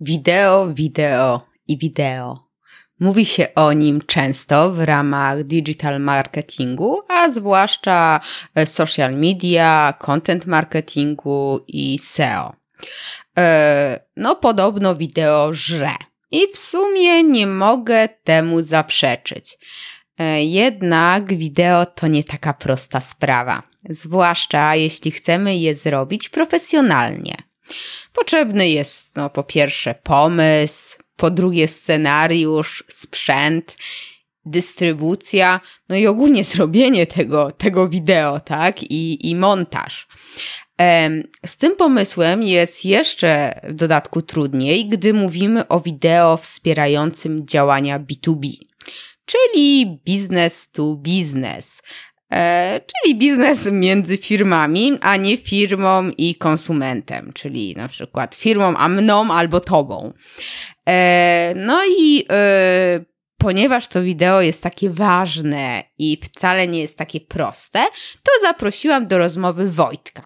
Wideo, wideo i wideo. Mówi się o nim często w ramach digital marketingu, a zwłaszcza e, social media, content marketingu i SEO. E, no, podobno wideo żre. I w sumie nie mogę temu zaprzeczyć. E, jednak wideo to nie taka prosta sprawa, zwłaszcza jeśli chcemy je zrobić profesjonalnie. Potrzebny jest, no, po pierwsze, pomysł, po drugie, scenariusz, sprzęt, dystrybucja, no i ogólnie zrobienie tego, tego wideo, tak? I, i montaż. Z tym pomysłem jest jeszcze w dodatku trudniej, gdy mówimy o wideo wspierającym działania B2B, czyli business to e, czyli biznes między firmami, a nie firmą i konsumentem, czyli na przykład firmą a mną albo tobą. E, no i e, ponieważ to wideo jest takie ważne i wcale nie jest takie proste, to zaprosiłam do rozmowy Wojtka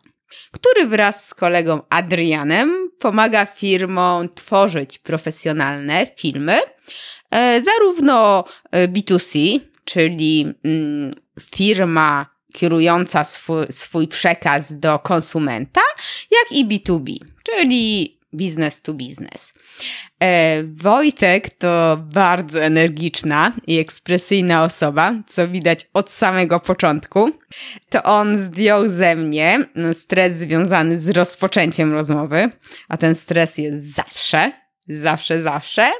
który wraz z kolegą Adrianem pomaga firmom tworzyć profesjonalne filmy, e, zarówno B2C, czyli mm, firma kierująca swój, swój przekaz do konsumenta, jak i B2B, czyli business to business. E, Wojtek to bardzo energiczna i ekspresyjna osoba, co widać od samego początku. To on zdjął ze mnie stres związany z rozpoczęciem rozmowy, a ten stres jest zawsze, zawsze, zawsze.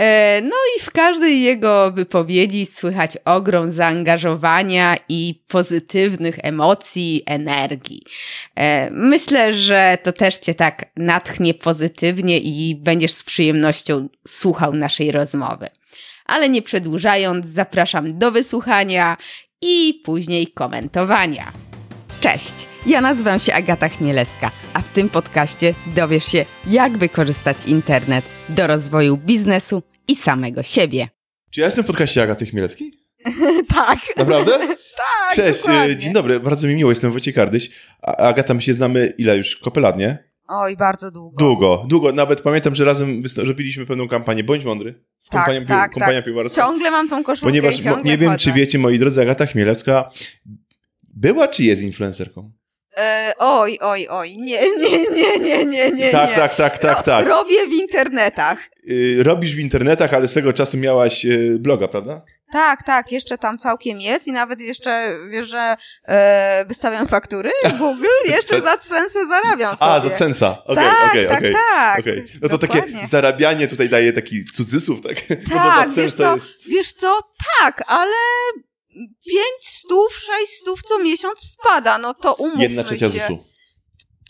E, no i w każdej jego wypowiedzi słychać ogrom zaangażowania i pozytywnych emocji, energii. E, myślę, że to też Cię tak natchnie pozytywnie i będziesz z przyjemnością słuchał naszej rozmowy. Ale nie przedłużając, zapraszam do wysłuchania i później komentowania. Cześć, ja nazywam się Agata Chmielewska, a w tym podcaście dowiesz się, jak wykorzystać internet do rozwoju biznesu i samego siebie. Czy ja jestem w podcaście Agaty Chmielewskiej? tak. Naprawdę? tak, Cześć, dokładnie. dzień dobry, bardzo mi miło, jestem Wojciech Kardyś. A Agata, my się znamy ile już? Kopę lat, nie? Oj, bardzo długo. Długo, długo. Nawet pamiętam, że razem robiliśmy pewną kampanię Bądź Mądry z tak, kompanią, tak, kompania tak. piwowarska. Ciągle mam tą koszulkę Ponieważ nie wiem, chodzę. czy wiecie, moi drodzy, Agata Chmielewska była czy jest influencerką? E, oj, oj, oj, nie, nie, nie, nie, nie, nie. Tak, nie. tak, tak, tak, tak. Robię w internetach. Y, robisz w internetach, ale swego czasu miałaś y, bloga, prawda? Tak, tak, jeszcze tam całkiem jest i nawet jeszcze, wiesz, że e, wystawiam faktury Google, jeszcze za sensę zarabiam sobie. A, za sensa. Okej, tak, okej, tak, okej. tak. No to Dokładnie. takie zarabianie tutaj daje taki cudzysłów, tak? no bo Tak, za wiesz co, jest... wiesz co, tak, ale pięć stów, sześć stów co miesiąc wpada, no to umówmy Jedna trzecia się. ZUS-u.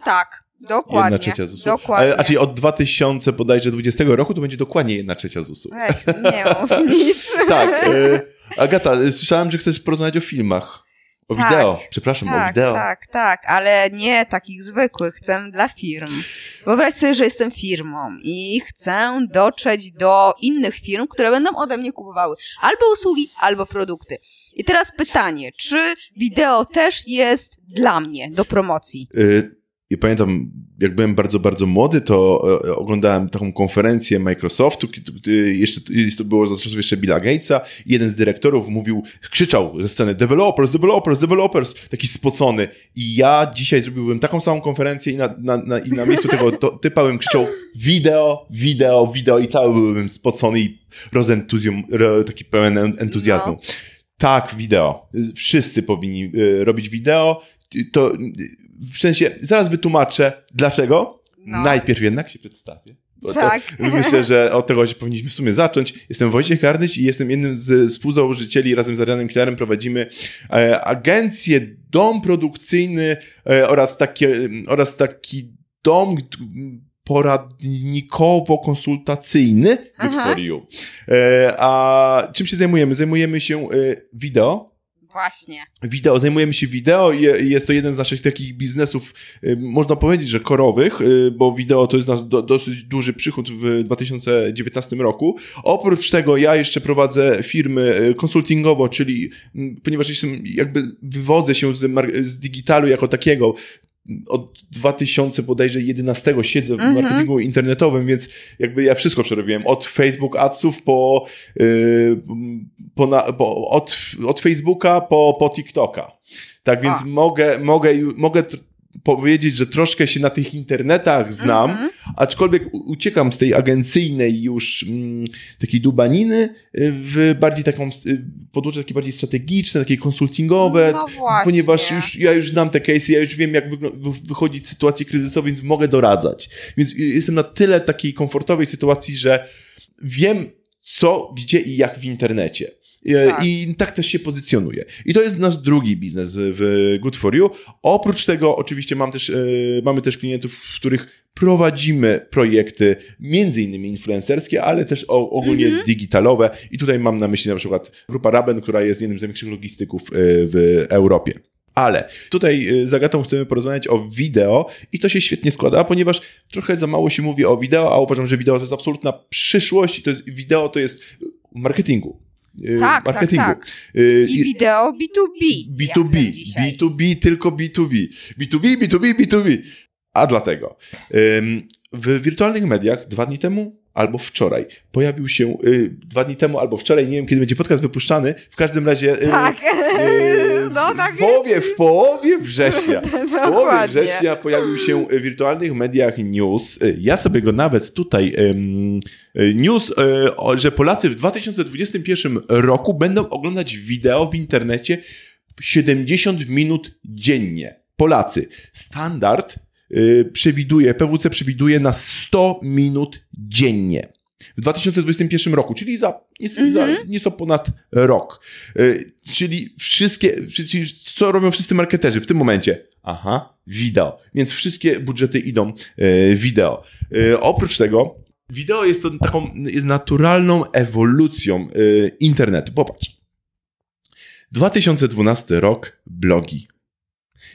Tak, dokładnie. Jedna trzecia ZUS-u. Dokładnie. A, a czyli od 2000 bodajże 20 roku to będzie dokładnie jedna trzecia ZUS-u. Weź, nie mów nic. Tak. Y, Agata, y, słyszałem, że chcesz porozmawiać o filmach. O Tak. wideo. Przepraszam, o Tak, wideo. tak, tak, ale nie takich zwykłych, chcę dla firm. Wyobraź sobie, że jestem firmą i chcę dotrzeć do innych firm, które będą ode mnie kupowały albo usługi, albo produkty. I teraz pytanie, czy wideo też jest dla mnie do promocji? Y, I pamiętam, jak byłem bardzo, bardzo młody, to e, oglądałem taką konferencję Microsoftu, kiedy, jeszcze to było za czasów jeszcze Billa Gatesa i jeden z dyrektorów mówił, krzyczał ze sceny developers, developers, developers, taki spocony. I ja dzisiaj zrobiłbym taką samą konferencję i na, na, na, i na miejscu tego to, typa bym krzyczał wideo, wideo, wideo i cały byłbym spocony i rozentuzjum, ro, taki pełen en- entuzjazmu. No. Tak, wideo. Wszyscy powinni y, robić wideo. To w sensie, zaraz wytłumaczę dlaczego. No. Najpierw jednak się przedstawię. Tak. Myślę, że od tego się powinniśmy w sumie zacząć. Jestem Wojciech Kardyś i jestem jednym z współzałożycieli, razem z Arianem Killerem prowadzimy e, agencję, dom produkcyjny e, oraz, takie, oraz taki dom poradnikowo-konsultacyjny Good Aha. for you. E, a czym się zajmujemy? Zajmujemy się e, wideo, Właśnie. Wideo, zajmujemy się wideo i jest to jeden z naszych takich biznesów, y, można powiedzieć, że korowych, y, bo wideo to jest nasz do, dosyć duży przychód w 2019 roku. Oprócz tego ja jeszcze prowadzę firmy y, konsultingowo, czyli ponieważ jestem, jakby wywodzę się z, z digitalu jako takiego, od 2000 bodajże 11 siedzę w Mhm. marketingu internetowym, więc jakby ja wszystko przerobiłem. Od Facebook Adsów po, yy, po, na, po od, od Facebooka po, po TikToka. Tak więc A. mogę, mogę, mogę powiedzieć, że troszkę się na tych internetach znam, Mhm. aczkolwiek uciekam z tej agencyjnej już mm, takiej dubaniny y, w bardziej taką, y, podłoże takie bardziej strategiczne, takie konsultingowe, No ponieważ już, ja już znam te case'y, ja już wiem, jak wychodzić z sytuacji kryzysowej, więc mogę doradzać. Więc y, jestem na tyle takiej komfortowej sytuacji, że wiem, co, gdzie i jak w internecie. I, Tak. I tak też się pozycjonuję. I to jest nasz drugi biznes w Good For You. Oprócz tego oczywiście mam też, e, mamy też klientów, w których prowadzimy projekty, między innymi influencerskie, ale też ogólnie Mhm. digitalowe. I tutaj mam na myśli na przykład grupa Raben, która jest jednym z największych logistycznych w Europie. Ale tutaj z Agatą chcemy porozmawiać o wideo i to się świetnie składa, ponieważ trochę za mało się mówi o wideo, a uważam, że wideo to jest absolutna przyszłość i to jest, wideo to jest w marketingu. Y, Tak, tak, marketingu. tak. Y, I wideo B2B. jak B2B, chcę dzisiaj. B2B, tylko B2B. B2B, B2B, B2B. A dlatego w wirtualnych mediach dwa dni temu albo wczoraj pojawił się, y, dwa dni temu albo wczoraj, nie wiem kiedy będzie podcast wypuszczany, w każdym razie y, Tak. y, No, tak w, połowie, w połowie września. W połowie września pojawił się w wirtualnych mediach news. Y, Ja sobie go nawet tutaj y, news, y, że Polacy w 2021 roku będą oglądać wideo w internecie 70 minut dziennie. Polacy. Standard przewiduje, PWC przewiduje na 100 minut dziennie. W 2021 roku, czyli za, nie, za nieco ponad rok. Y, czyli wszystkie, czyli co robią wszyscy marketerzy w tym momencie? Aha, wideo. Więc wszystkie budżety idą y, wideo. Y, oprócz tego, wideo jest to taką, jest naturalną ewolucją y, internetu. Popatrz. 2012 rok, blogi.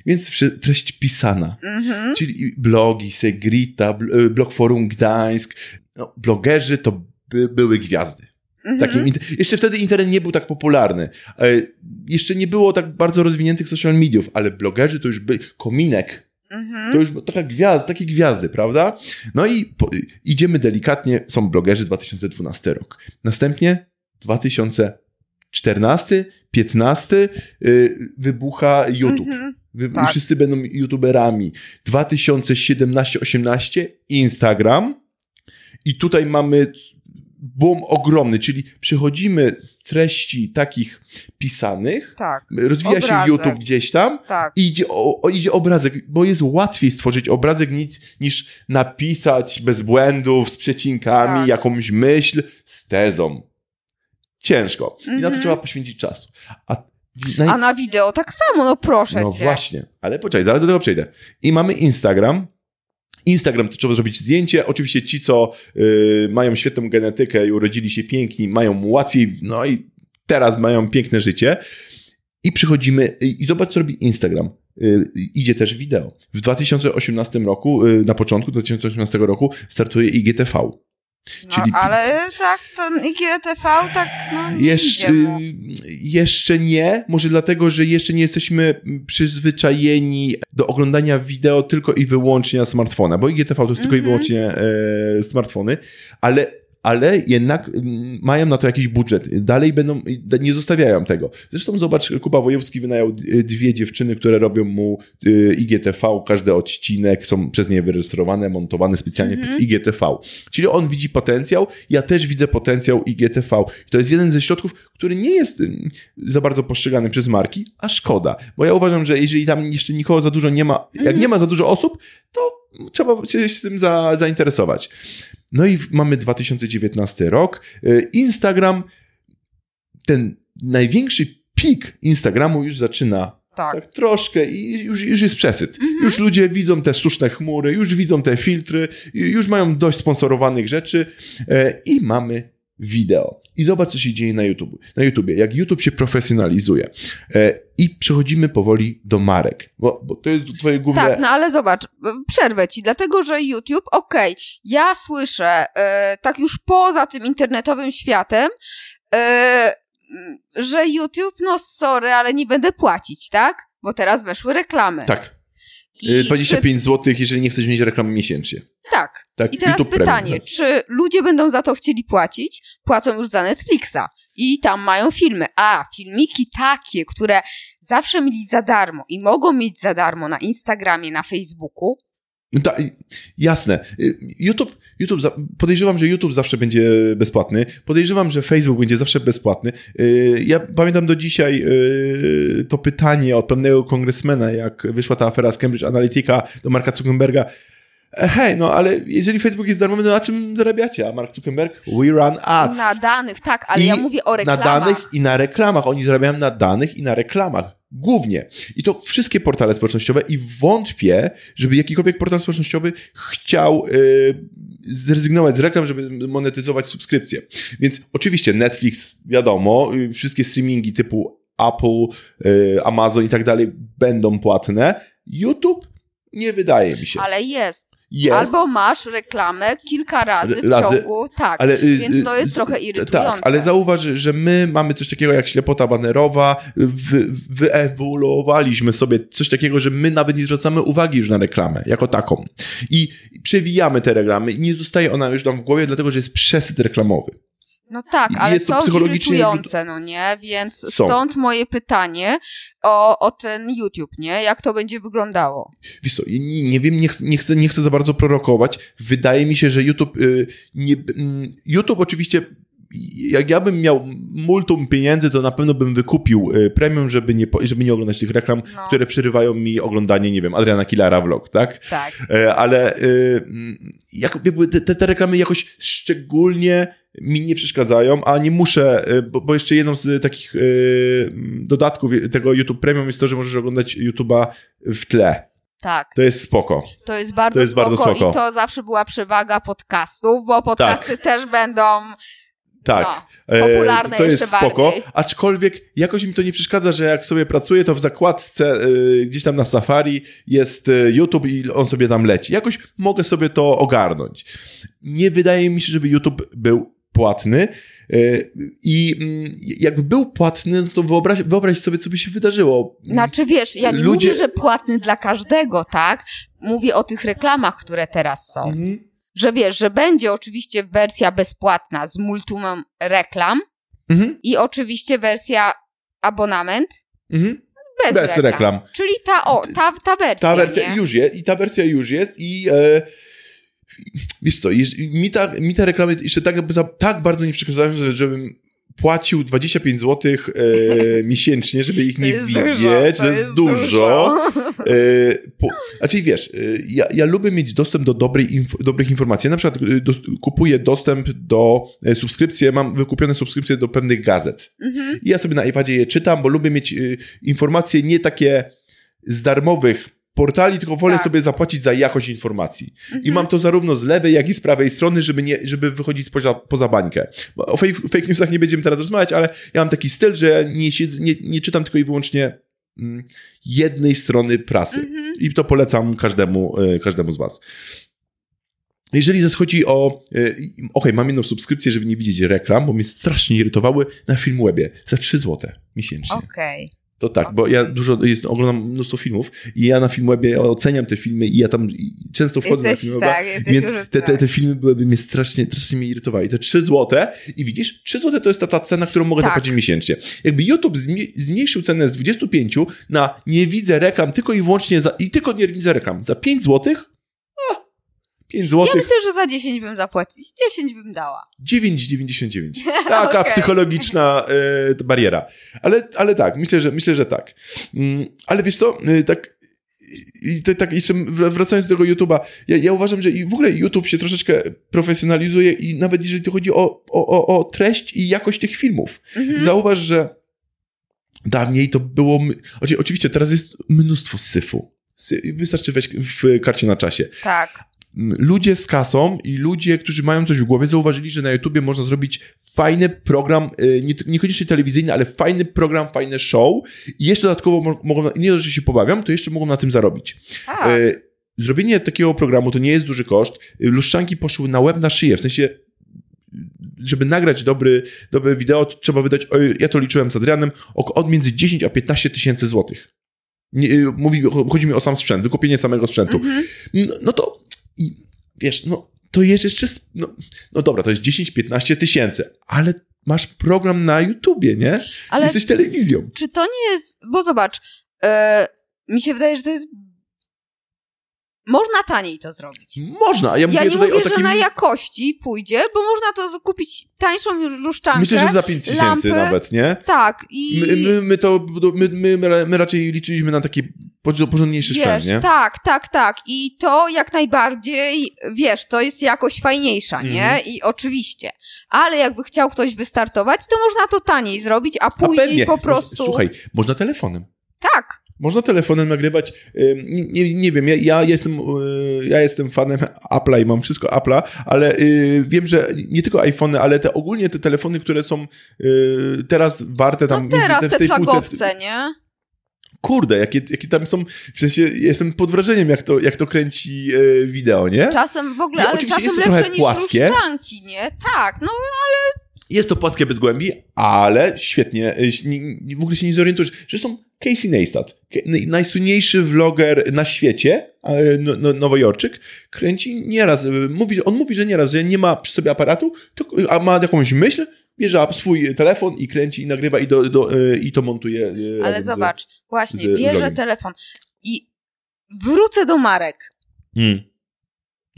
Więc treść pisana. Mhm. Czyli blogi, Segrita, y, blog Forum Gdańsk. No, blogerzy to by, były gwiazdy. Mhm. Jeszcze wtedy internet nie był tak popularny. E, jeszcze nie było tak bardzo rozwiniętych social mediów, ale blogerzy to już by kominek. Mhm. To już taka gwiazda, takie gwiazdy, prawda? No i po, idziemy delikatnie, są blogerzy 2012 rok. Następnie 2014, 15 y, wybucha YouTube. Mhm. Tak. Wszyscy będą youtuberami. 2017-18 Instagram. I tutaj mamy boom ogromny, czyli przechodzimy z treści takich pisanych, Tak, rozwija Obrazek. się YouTube gdzieś tam tak. i idzie, o, o, idzie obrazek, bo jest łatwiej stworzyć obrazek niż, niż napisać bez błędów, z przecinkami, Tak. jakąś myśl z tezą. Ciężko. I na to Mhm. trzeba poświęcić czasu. A, naj... A na wideo tak samo, no proszę No cię. właśnie, ale poczekaj, zaraz do tego przejdę. I mamy Instagram. Instagram to trzeba zrobić zdjęcie. Oczywiście ci, co y, mają świetną genetykę i urodzili się piękni, mają łatwiej, no i teraz mają piękne życie. I przychodzimy i, i zobacz, co robi Instagram. Y, idzie też wideo. W 2018 roku, y, na początku 2018 roku startuje IGTV. No, czyli- ale tak, ten IGTV tak, no nie Jeszcze, idzie mu. jeszcze nie, może dlatego, że jeszcze nie jesteśmy przyzwyczajeni do oglądania wideo tylko i wyłącznie na smartfona, bo IGTV to jest tylko i Mhm. wyłącznie e, smartfony, ale, ale jednak mm, mają na to jakiś budżet. Dalej będą, nie zostawiają tego. Zresztą zobacz, Kuba Wojewódzki wynajął e, dwie dziewczyny, które robią mu e, IGTV, każdy odcinek są przez nie wyrejestrowane, montowane specjalnie Mhm. pod IGTV. Czyli on widzi potencjał, ja też widzę potencjał IGTV. I to jest jeden ze środków, który nie jest ym, za bardzo postrzegany przez marki, a szkoda. Bo ja uważam, że jeżeli tam jeszcze nikogo za dużo nie ma, jak nie ma za dużo osób, to trzeba się się tym za, zainteresować. No i mamy 2019 rok. Y, Instagram, ten największy pik Instagramu już zaczyna Tak. tak troszkę i już, już jest przesyt. Mhm. Już ludzie widzą te sztuczne chmury, już widzą te filtry, i już mają dość sponsorowanych rzeczy e, i mamy wideo. I zobacz, co się dzieje na YouTube. Na YouTubie, jak YouTube się profesjonalizuje. E, I przechodzimy powoli do marek, bo, bo to jest twoje główne... Tak, no ale zobacz, przerwę ci, dlatego że YouTube, okej, ja słyszę, e, tak już poza tym internetowym światem, e, że YouTube, no sorry, ale nie będę płacić, tak? Bo teraz weszły reklamy. tak. I Y, 25 zł, jeżeli nie chcesz mieć reklamy miesięcznie. Tak. Tak, I teraz YouTube pytanie, Premium. czy ludzie będą za to chcieli płacić? Płacą już za Netflixa i tam mają filmy. A, filmiki takie, które zawsze mieli za darmo i mogą mieć za darmo na Instagramie, na Facebooku. No ta, jasne. Y, YouTube, YouTube, podejrzewam, że YouTube zawsze będzie bezpłatny. Podejrzewam, że Facebook będzie zawsze bezpłatny. Y, Ja pamiętam do dzisiaj y, to pytanie od pewnego kongresmena, jak wyszła ta afera z Cambridge Analytica do Marka Zuckerberga. E, Hej, no ale jeżeli Facebook jest darmowy, to na czym zarabiacie? A Mark Zuckerberg? We run ads. Na danych, tak, ale I ja mówię o Na reklamach. danych i na reklamach. Oni zarabiają na danych i na reklamach. Głównie. I to wszystkie portale społecznościowe i wątpię, żeby jakikolwiek portal społecznościowy chciał y, zrezygnować z reklam, żeby monetyzować subskrypcje. Więc oczywiście Netflix, wiadomo, y, wszystkie streamingi typu Apple, y, Amazon i tak dalej będą płatne. YouTube nie wydaje mi się. Ale jest. Jest. Albo masz reklamę kilka razy w Razy- ciągu, tak. Ale, y, Więc to jest y, trochę y, irytujące. Tak, ale zauważ, że my mamy coś takiego jak ślepota banerowa, wy, wyewoluowaliśmy sobie coś takiego, że my nawet nie zwracamy uwagi już na reklamę jako taką. I przewijamy te reklamy i nie zostaje ona już nam w głowie, dlatego że jest przesyt reklamowy. No tak, I ale jest to są psychologicznie irytujące, no nie? Więc Są. stąd moje pytanie o, o ten YouTube, nie? Jak to będzie wyglądało? Wiesz co, nie, nie wiem, nie, ch- nie, chcę, nie chcę za bardzo prorokować. Wydaje mi się, że YouTube, y, nie, mm, YouTube oczywiście, jak ja bym miał multum pieniędzy, to na pewno bym wykupił y, premium, żeby nie, żeby nie oglądać tych reklam, No. które przerywają mi oglądanie, nie wiem, Adriana Killara vlog, tak? Tak. E, Ale y, jak, jakby te, te reklamy jakoś szczególnie mi nie przeszkadzają, a nie muszę, y, bo, bo jeszcze jedną z takich y, dodatków tego YouTube Premium jest to, że możesz oglądać YouTube'a w tle. Tak, To jest spoko. to jest bardzo To jest spoko bardzo spoko. i to zawsze była przewaga podcastów, bo podcasty też będą Tak. no, E, popularne to jeszcze jest spoko, bardziej. aczkolwiek jakoś mi to nie przeszkadza, że jak sobie pracuję, to w zakładce e, gdzieś tam na Safari jest e, YouTube i on sobie tam leci. Jakoś mogę sobie to ogarnąć. Nie wydaje mi się, żeby YouTube był płatny e, i mm, jakby był płatny, no to wyobraź, wyobraź sobie, co by się wydarzyło. Znaczy wiesz, ja nie Ludzie- mówię, że płatny dla każdego, tak? Mówię o tych reklamach, które teraz są. Mhm. Że wiesz, że będzie oczywiście wersja bezpłatna z multumem reklam Mhm. i oczywiście wersja abonament Mhm. bez, Bez reklam. reklam. Czyli ta, o, ta, ta wersja, Ta wersja nie? już jest i ta wersja już jest i e, wiesz co, mi, ta, mi te reklamy jeszcze tak, tak bardzo nie przeszkadzają, że, żebym płacił 25 zł e, miesięcznie, żeby ich To nie widzieć. dużo, to, jest dużo. E, po, znaczy wiesz, e, ja, ja lubię mieć dostęp do dobrej inf- dobrych informacji. Ja na przykład e, dos- kupuję dostęp do e, subskrypcji, mam wykupione subskrypcje do pewnych gazet. Mhm. I ja sobie na iPadzie je czytam, bo lubię mieć y, informacje nie takie z darmowych portali, tylko wolę Tak. sobie zapłacić za jakość informacji. I Mhm. mam to zarówno z lewej, jak i z prawej strony, żeby, nie, żeby wychodzić poza, poza bańkę. O fake, fake newsach nie będziemy teraz rozmawiać, ale ja mam taki styl, że ja nie, siedzę, nie, nie czytam tylko i wyłącznie mm, jednej strony prasy. Mhm. I to polecam każdemu, y, każdemu z Was. Jeżeli zaś chodzi o. y, Okej, mam jedną subskrypcję, żeby nie widzieć reklam, bo mnie strasznie irytowały na Filmwebie za 3 zł miesięcznie. Okej. To tak, bo ja dużo jest, oglądam mnóstwo filmów i ja na Filmwebie oceniam te filmy i ja tam często wchodzę Jesteś, na Filmweba, tak, więc te, te, tak. te filmy byłyby mnie strasznie, strasznie mnie irytowały. Te 3 zł i widzisz, 3 zł to jest ta, ta cena, którą mogę Tak. zapłacić miesięcznie. Jakby YouTube zmniejszył cenę z 25 na nie widzę reklam tylko i wyłącznie za, i tylko nie widzę reklam. Za 5 zł? A, 5 zł. Ja myślę, że za 10 bym zapłacić. 10 bym dała. 9,99. Taka Okej. psychologiczna e, bariera. Ale, ale tak, myślę, że myślę, że tak. Mm, ale wiesz co, e, tak i to, tak jeszcze wr- wracając do tego YouTube'a, ja, ja uważam, że i w ogóle YouTube się troszeczkę profesjonalizuje i nawet jeżeli chodzi o, o, o, o treść i jakość tych filmów. Mhm. Zauważ, że dawniej to było... Oczywiście teraz jest mnóstwo syfu. Sy- Wystarczy wejść w karcie na czasie Tak. Ludzie z kasą i ludzie, którzy mają coś w głowie, zauważyli, że na YouTubie można zrobić fajny program, nie, niekoniecznie telewizyjny, ale fajny program, fajne show i jeszcze dodatkowo mo- mogą, nie dość, że się pobawiam, to jeszcze mogą na tym zarobić. Tak. Y, Zrobienie takiego programu to nie jest duży koszt. Y, Luszczanki poszły na łeb na szyję, w sensie żeby nagrać dobry, dobre wideo, trzeba wydać, ja to liczyłem z Adrianem, od między 10 a 15 tysięcy złotych. Nie, mówi, chodzi mi o sam sprzęt, wykupienie samego sprzętu. Mhm. No, no to i, wiesz, no to jest jeszcze, no, no dobra, to jest 10-15 tysięcy, ale masz program na YouTubie, nie? Ale Jesteś telewizją. czy to nie jest, bo zobacz, e, mi się wydaje, że to jest można taniej to zrobić. Można, a ja mówię Ja nie mówię, takim... że na jakości pójdzie, bo można to kupić tańszą luszczankę. Myślę, że za 5 tysięcy nawet, nie? Tak, i My, my, my to, my, my, my raczej liczyliśmy na taki porządniejszy wiesz, sprzęt, nie? tak, tak, tak. I to jak najbardziej, wiesz, to jest jakość fajniejsza, nie? Mhm. I oczywiście. Ale jakby chciał ktoś wystartować, to można to taniej zrobić, a A później pewnie. po prostu... Słuchaj, można telefonem. Tak, Można telefonem nagrywać. Nie, nie, wiem, ja, ja, jestem, yy, ja jestem fanem Apple'a i mam wszystko Apple'a, ale yy, wiem, że nie tylko iPhony, ale te ogólnie te telefony, które są yy, teraz warte tam... no teraz w te tej półce- flagowce, nie? Kurde, jakie, jakie tam są. W sensie jestem pod wrażeniem, jak to, jak to kręci e, wideo, nie? Czasem w ogóle, Nie, ale czasem lepsze niż płaskie. nie? Tak, no Jest to płaskie bez głębi, ale świetnie. e, W ogóle się nie zorientujesz. Zresztą Casey Neistat, najsłynniejszy vloger na świecie, no, no, nowojorczyk, kręci nieraz. e, Mówi, on mówi, że nieraz, że nie ma przy sobie aparatu, a ma jakąś myśl, bierze swój telefon i kręci i nagrywa i, do, do, e, i to montuje. Ale razem z- zobacz, właśnie, z bierze vlogiem. telefon i wrócę do marek. Mm.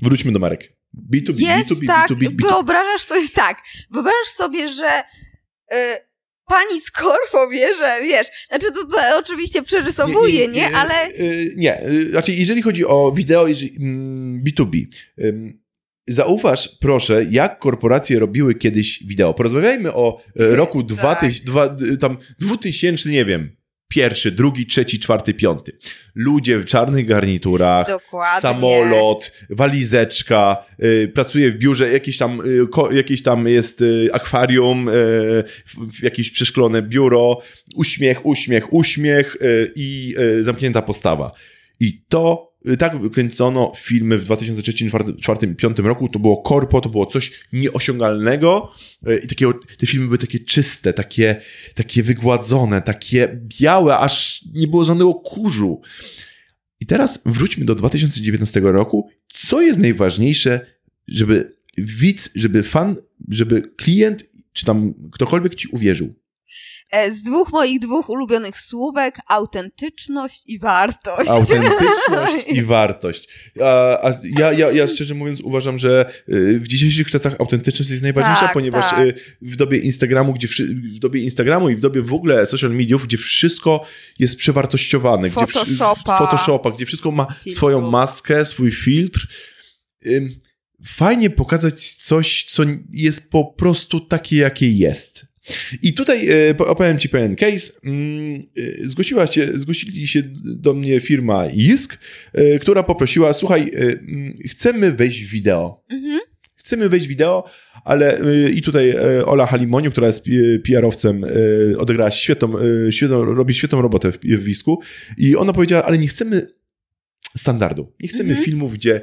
Wróćmy do marek. B2B, Jest B2B, tak, B2B, B2B. wyobrażasz sobie tak, wyobrażasz sobie, że y, pani z korpo wie, że wiesz, znaczy to, to oczywiście przerysowuje, nie, ale y, Nie, y, znaczy jeżeli chodzi o wideo jeżeli, mm, B2B, ym, zauważ proszę, jak korporacje robiły kiedyś wideo. Porozmawiajmy o e, roku Tak. 2000, dwa, y, tam 2000, nie wiem, pierwszy, drugi, trzeci, czwarty, piąty. Ludzie w czarnych garniturach, dokładnie. samolot, walizeczka, y, pracuje w biurze, jakieś tam, y, ko, jakieś tam jest y, akwarium, y, jakieś przeszklone biuro, uśmiech, uśmiech, uśmiech y, i y, zamknięta postawa. I to, tak kręcono filmy w 2003, 2004, 2005 roku, to było korpo, to było coś nieosiągalnego y, i te filmy były takie czyste, takie, takie wygładzone, takie białe, aż nie było żadnego kurzu. I teraz wróćmy do 2019 roku. Co jest najważniejsze, żeby widz, żeby fan, żeby klient, czy tam ktokolwiek ci uwierzył? E, Z dwóch moich dwóch ulubionych słówek, autentyczność i wartość. Autentyczność i wartość. A, a ja, ja, ja szczerze mówiąc uważam, że y, w dzisiejszych czasach autentyczność jest najważniejsza, Tak, ponieważ tak. y, w dobie Instagramu, gdzie w dobie Instagramu i w dobie w ogóle social mediów, gdzie wszystko jest przewartościowane, gdzie wszy- Photoshopa. Photoshopa, gdzie wszystko ma swoją maskę, swój filtr. Fajnie pokazać coś, co jest po prostu takie, jakie jest. I tutaj e, po- opowiem Ci pewien case. Mm, e, Zgłosiła się, zgłosili się do mnie firma Jisk, e, która poprosiła, słuchaj, mm, chcemy wejść w wideo. Mhm. Chcemy wejść w wideo, ale i tutaj Ola Halimoniu, która jest PR-owcem, odegrała świetną, świetną, robi świetną robotę w, w Wisku i ona powiedziała, ale nie chcemy standardu. Nie chcemy Mhm. filmów, gdzie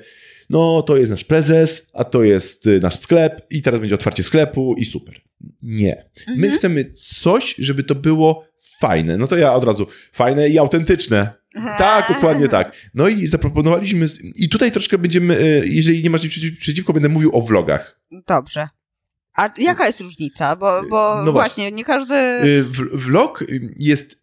no to jest nasz prezes, a to jest y, nasz sklep i teraz będzie otwarcie sklepu i super. Nie. My Mhm. chcemy coś, żeby to było fajne. No to ja od razu, fajne i autentyczne. Tak, dokładnie tak. No i zaproponowaliśmy, i tutaj troszkę będziemy, y, jeżeli nie masz nic przeciw, przeciwko, będę mówił o vlogach. Dobrze. A jaka jest różnica? Bo, bo No właśnie, nie każdy... Y, Vlog y, jest,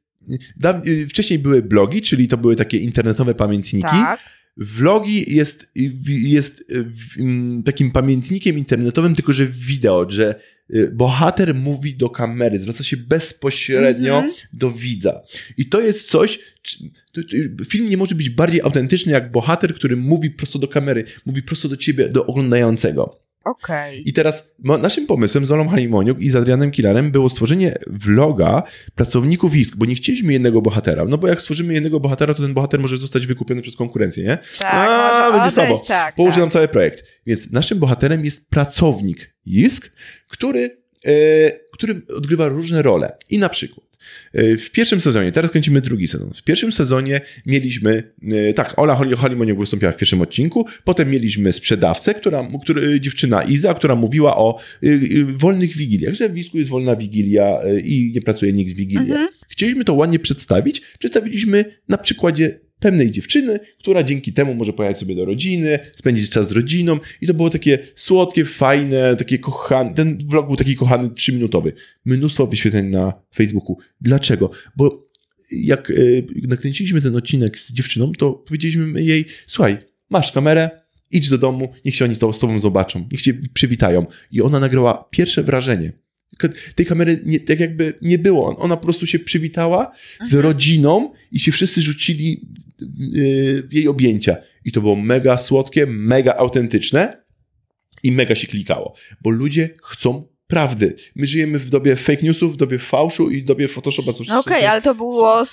y, wcześniej były blogi, czyli to były takie internetowe pamiętniki. tak. Vlogi jest, jest y, mm, takim pamiętnikiem internetowym, tylko że wideo, że y, bohater mówi do kamery, zwraca się bezpośrednio Mhm. do widza. I to jest coś, film nie może być bardziej autentyczny jak bohater, który mówi prosto do kamery, mówi prosto do ciebie, do oglądającego. Okej. I teraz naszym pomysłem z Olą Halimoniuk i z Adrianem Killerem było stworzenie vloga pracowników ISK, bo nie chcieliśmy jednego bohatera. No bo jak stworzymy jednego bohatera, to ten bohater może zostać wykupiony przez konkurencję, nie? Tak, A, będzie odejść, słabo. tak, Położy tak. nam cały projekt. Więc naszym bohaterem jest pracownik ISK, który, e, który odgrywa różne role. I na przykład w pierwszym sezonie, teraz kręcimy drugi sezon. W pierwszym sezonie mieliśmy, e, tak, Ola Holimoniuk wystąpiła w pierwszym odcinku, potem mieliśmy sprzedawcę, która, która, dziewczyna Iza, która mówiła o wolnych wigiliach, że w Wisku jest wolna wigilia i nie pracuje nikt w wigilię. Mhm. Chcieliśmy to ładnie przedstawić. Przedstawiliśmy na przykładzie pewnej dziewczyny, która dzięki temu może pojechać sobie do rodziny, spędzić czas z rodziną i to było takie słodkie, fajne, takie kochane, ten vlog był taki kochany trzyminutowy. Mnóstwo wyświetleń na Facebooku. Dlaczego? Bo jak y, nakręciliśmy ten odcinek z dziewczyną, to powiedzieliśmy jej, słuchaj, masz kamerę, idź do domu, niech się oni to z tobą zobaczą, niech cię przywitają. I ona nagrała pierwsze wrażenie. Tej kamery nie, tak jakby nie było. Ona po prostu się przywitała z mhm. rodziną i się wszyscy rzucili jej objęcia. I to było mega słodkie, mega autentyczne i mega się klikało, bo ludzie chcą prawdy. My żyjemy w dobie fake newsów, w dobie fałszu i w dobie Photoshopa. Okej, okay, ale to było,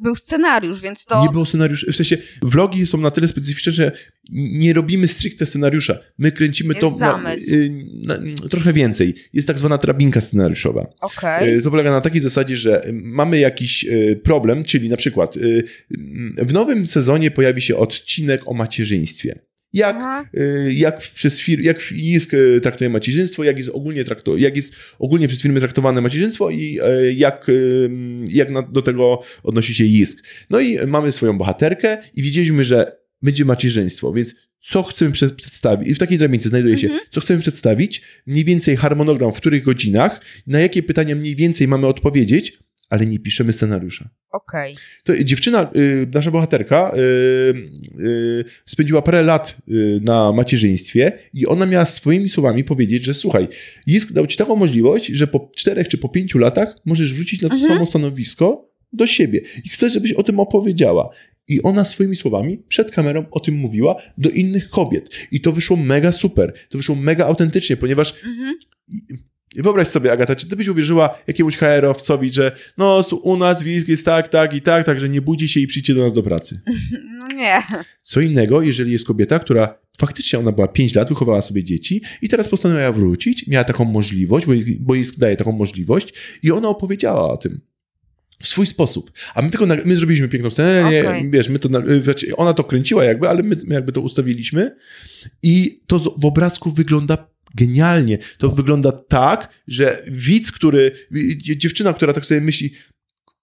był scenariusz, więc to... Nie było scenariusz, w sensie vlogi są na tyle specyficzne, że nie robimy stricte scenariusza. My kręcimy Jest to zamysł. Na, na, trochę więcej. Jest tak zwana drabinka scenariuszowa. Okay. To polega na takiej zasadzie, że mamy jakiś e, problem, czyli na przykład e, w nowym sezonie pojawi się odcinek o macierzyństwie. Jak, y, jak przez fir- jak ISK y, traktuje macierzyństwo, jak jest ogólnie, traktu- jak jest ogólnie przez firmy traktowane macierzyństwo i y, jak, jak na, do tego odnosi się ISK. No i mamy swoją bohaterkę i widzieliśmy, że będzie macierzyństwo, więc co chcemy przedstawić, i w takiej drabince znajduje się, mhm. co chcemy przedstawić, mniej więcej harmonogram, w których godzinach, na jakie pytania mniej więcej mamy odpowiedzieć, ale nie piszemy scenariusza. Okej. Okay. To dziewczyna, y, nasza bohaterka, y, y, spędziła parę lat y, na macierzyństwie i ona miała swoimi słowami powiedzieć, że słuchaj, JISK dał ci taką możliwość, że po czterech czy po pięciu latach możesz wrzucić na to mhm. samo stanowisko do siebie i chcę, żebyś o tym opowiedziała. I ona swoimi słowami przed kamerą o tym mówiła do innych kobiet. I to wyszło mega super. To wyszło mega autentycznie, ponieważ mhm. I wyobraź sobie, Agata, czy ty byś uwierzyła jakiemuś HR-owcowi, że no u nas wisk jest tak, tak i tak, także nie budzi się i przyjdzie do nas do pracy. No nie. Co innego, jeżeli jest kobieta, która faktycznie ona była 5 lat, wychowała sobie dzieci i teraz postanowiła wrócić, miała taką możliwość, bo, bo jej daje taką możliwość i ona opowiedziała o tym w swój sposób. A my tylko, my zrobiliśmy piękną scenę, okay. nie, wiesz, my to, ona to kręciła jakby, ale my, my jakby to ustawiliśmy i to w obrazku wygląda genialnie. To wygląda tak, że widz, który, dziewczyna, która tak sobie myśli,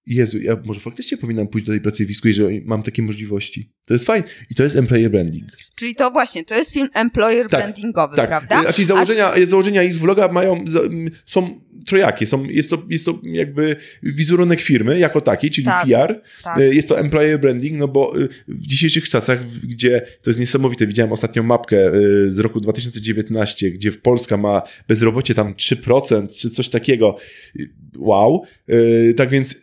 Jezu, ja może faktycznie powinnam pójść do tej pracowisku, jeżeli mam takie możliwości. To jest fajne. I to jest employer branding. Czyli to właśnie, to jest film employer tak, brandingowy, tak. prawda? Znaczy założenia, A... założenia ich z vloga mają, są trojakie. Są, jest, to, jest to jakby wizerunek firmy jako taki, czyli tak, PR. Tak. Y, jest to employer branding, no bo y, w dzisiejszych czasach, gdzie to jest niesamowite, widziałem ostatnią mapkę y, z roku 2019, gdzie Polska ma bezrobocie tam 3% czy coś takiego. Wow. Tak więc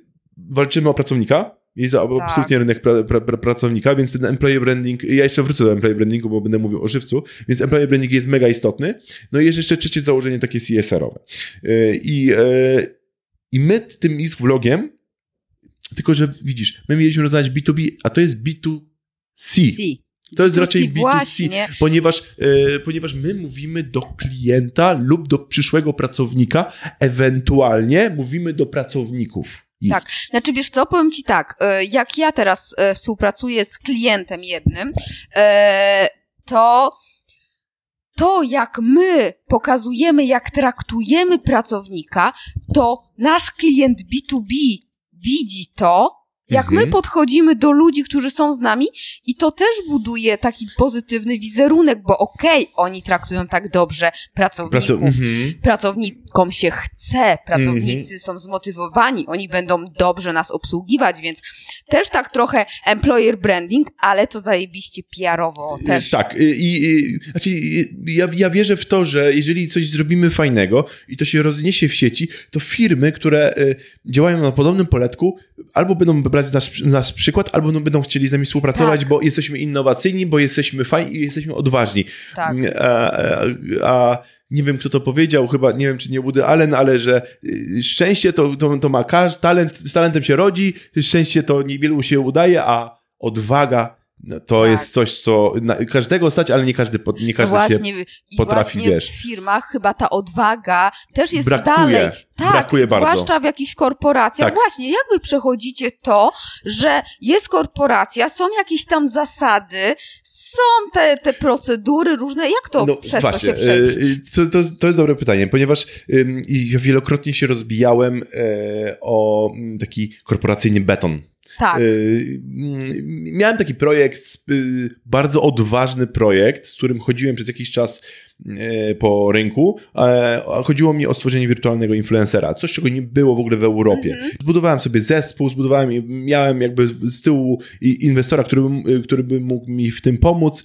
walczymy o pracownika, jest tak. absolutnie rynek pra, pra, pra, pracownika, więc ten employer branding, ja jeszcze wrócę do employer brandingu, bo będę mówił o żywcu, więc employer branding jest mega istotny. No i jest jeszcze trzecie założenie takie CSR-owe. E, I, e, i my tym ISK vlogiem, tylko że widzisz, my mieliśmy rozmawiać B2B, a to jest B2C. C. To jest B2C raczej B2C, właśnie. ponieważ, e, ponieważ my mówimy do klienta lub do przyszłego pracownika, ewentualnie mówimy do pracowników. Tak, znaczy wiesz co, powiem Ci tak, e, jak ja teraz e, współpracuję z klientem jednym, e, to to, jak my pokazujemy, jak traktujemy pracownika, to nasz klient B2B widzi to jak mhm. my podchodzimy do ludzi, którzy są z nami i to też buduje taki pozytywny wizerunek, bo okej, okay, oni traktują tak dobrze pracowników. Praco mhm. Pracownikom się chce, pracownicy mhm. są zmotywowani, oni będą dobrze nas obsługiwać, więc też tak trochę employer branding, ale to zajebiście PR-owo y, też. Tak, y, i, i znaczy, ja, ja wierzę w to, że jeżeli coś zrobimy fajnego i to się rozniesie w sieci, to firmy, które działają na podobnym poletku, albo będą brać nasz, nasz przykład, albo no będą chcieli z nami współpracować, tak. bo jesteśmy innowacyjni, bo jesteśmy fajni i jesteśmy odważni. Tak. A, a, a, nie wiem, kto to powiedział, chyba nie wiem, czy nie Woody Allen, ale że y, szczęście to, to, to ma każdy, talent, z talentem się rodzi, szczęście to niewielu się udaje, a odwaga no, to Tak. jest coś, co na, każdego stać, ale nie każdy, po- nie No każdy właśnie, się i potrafi, właśnie wiesz. w firmach chyba ta odwaga też jest Brakuje, dalej. Tak, brakuje bardzo. zwłaszcza w jakichś korporacjach. Tak. Właśnie, jak wy przechodzicie to, że jest korporacja, są jakieś tam zasady, są te, te procedury różne, jak to przez to się przebić? y, to, to, to jest dobre pytanie, ponieważ i ja wielokrotnie się rozbijałem e, o mm, taki korporacyjny beton. Tak, Y, Miałem taki projekt, y, bardzo odważny projekt, z którym chodziłem przez jakiś czas e, po rynku. Chodziło mi o stworzenie wirtualnego influencera, coś czego nie było w ogóle w Europie. Zbudowałem sobie zespół, zbudowałem, miałem jakby z tyłu inwestora, który, by- który by mógł mi w tym pomóc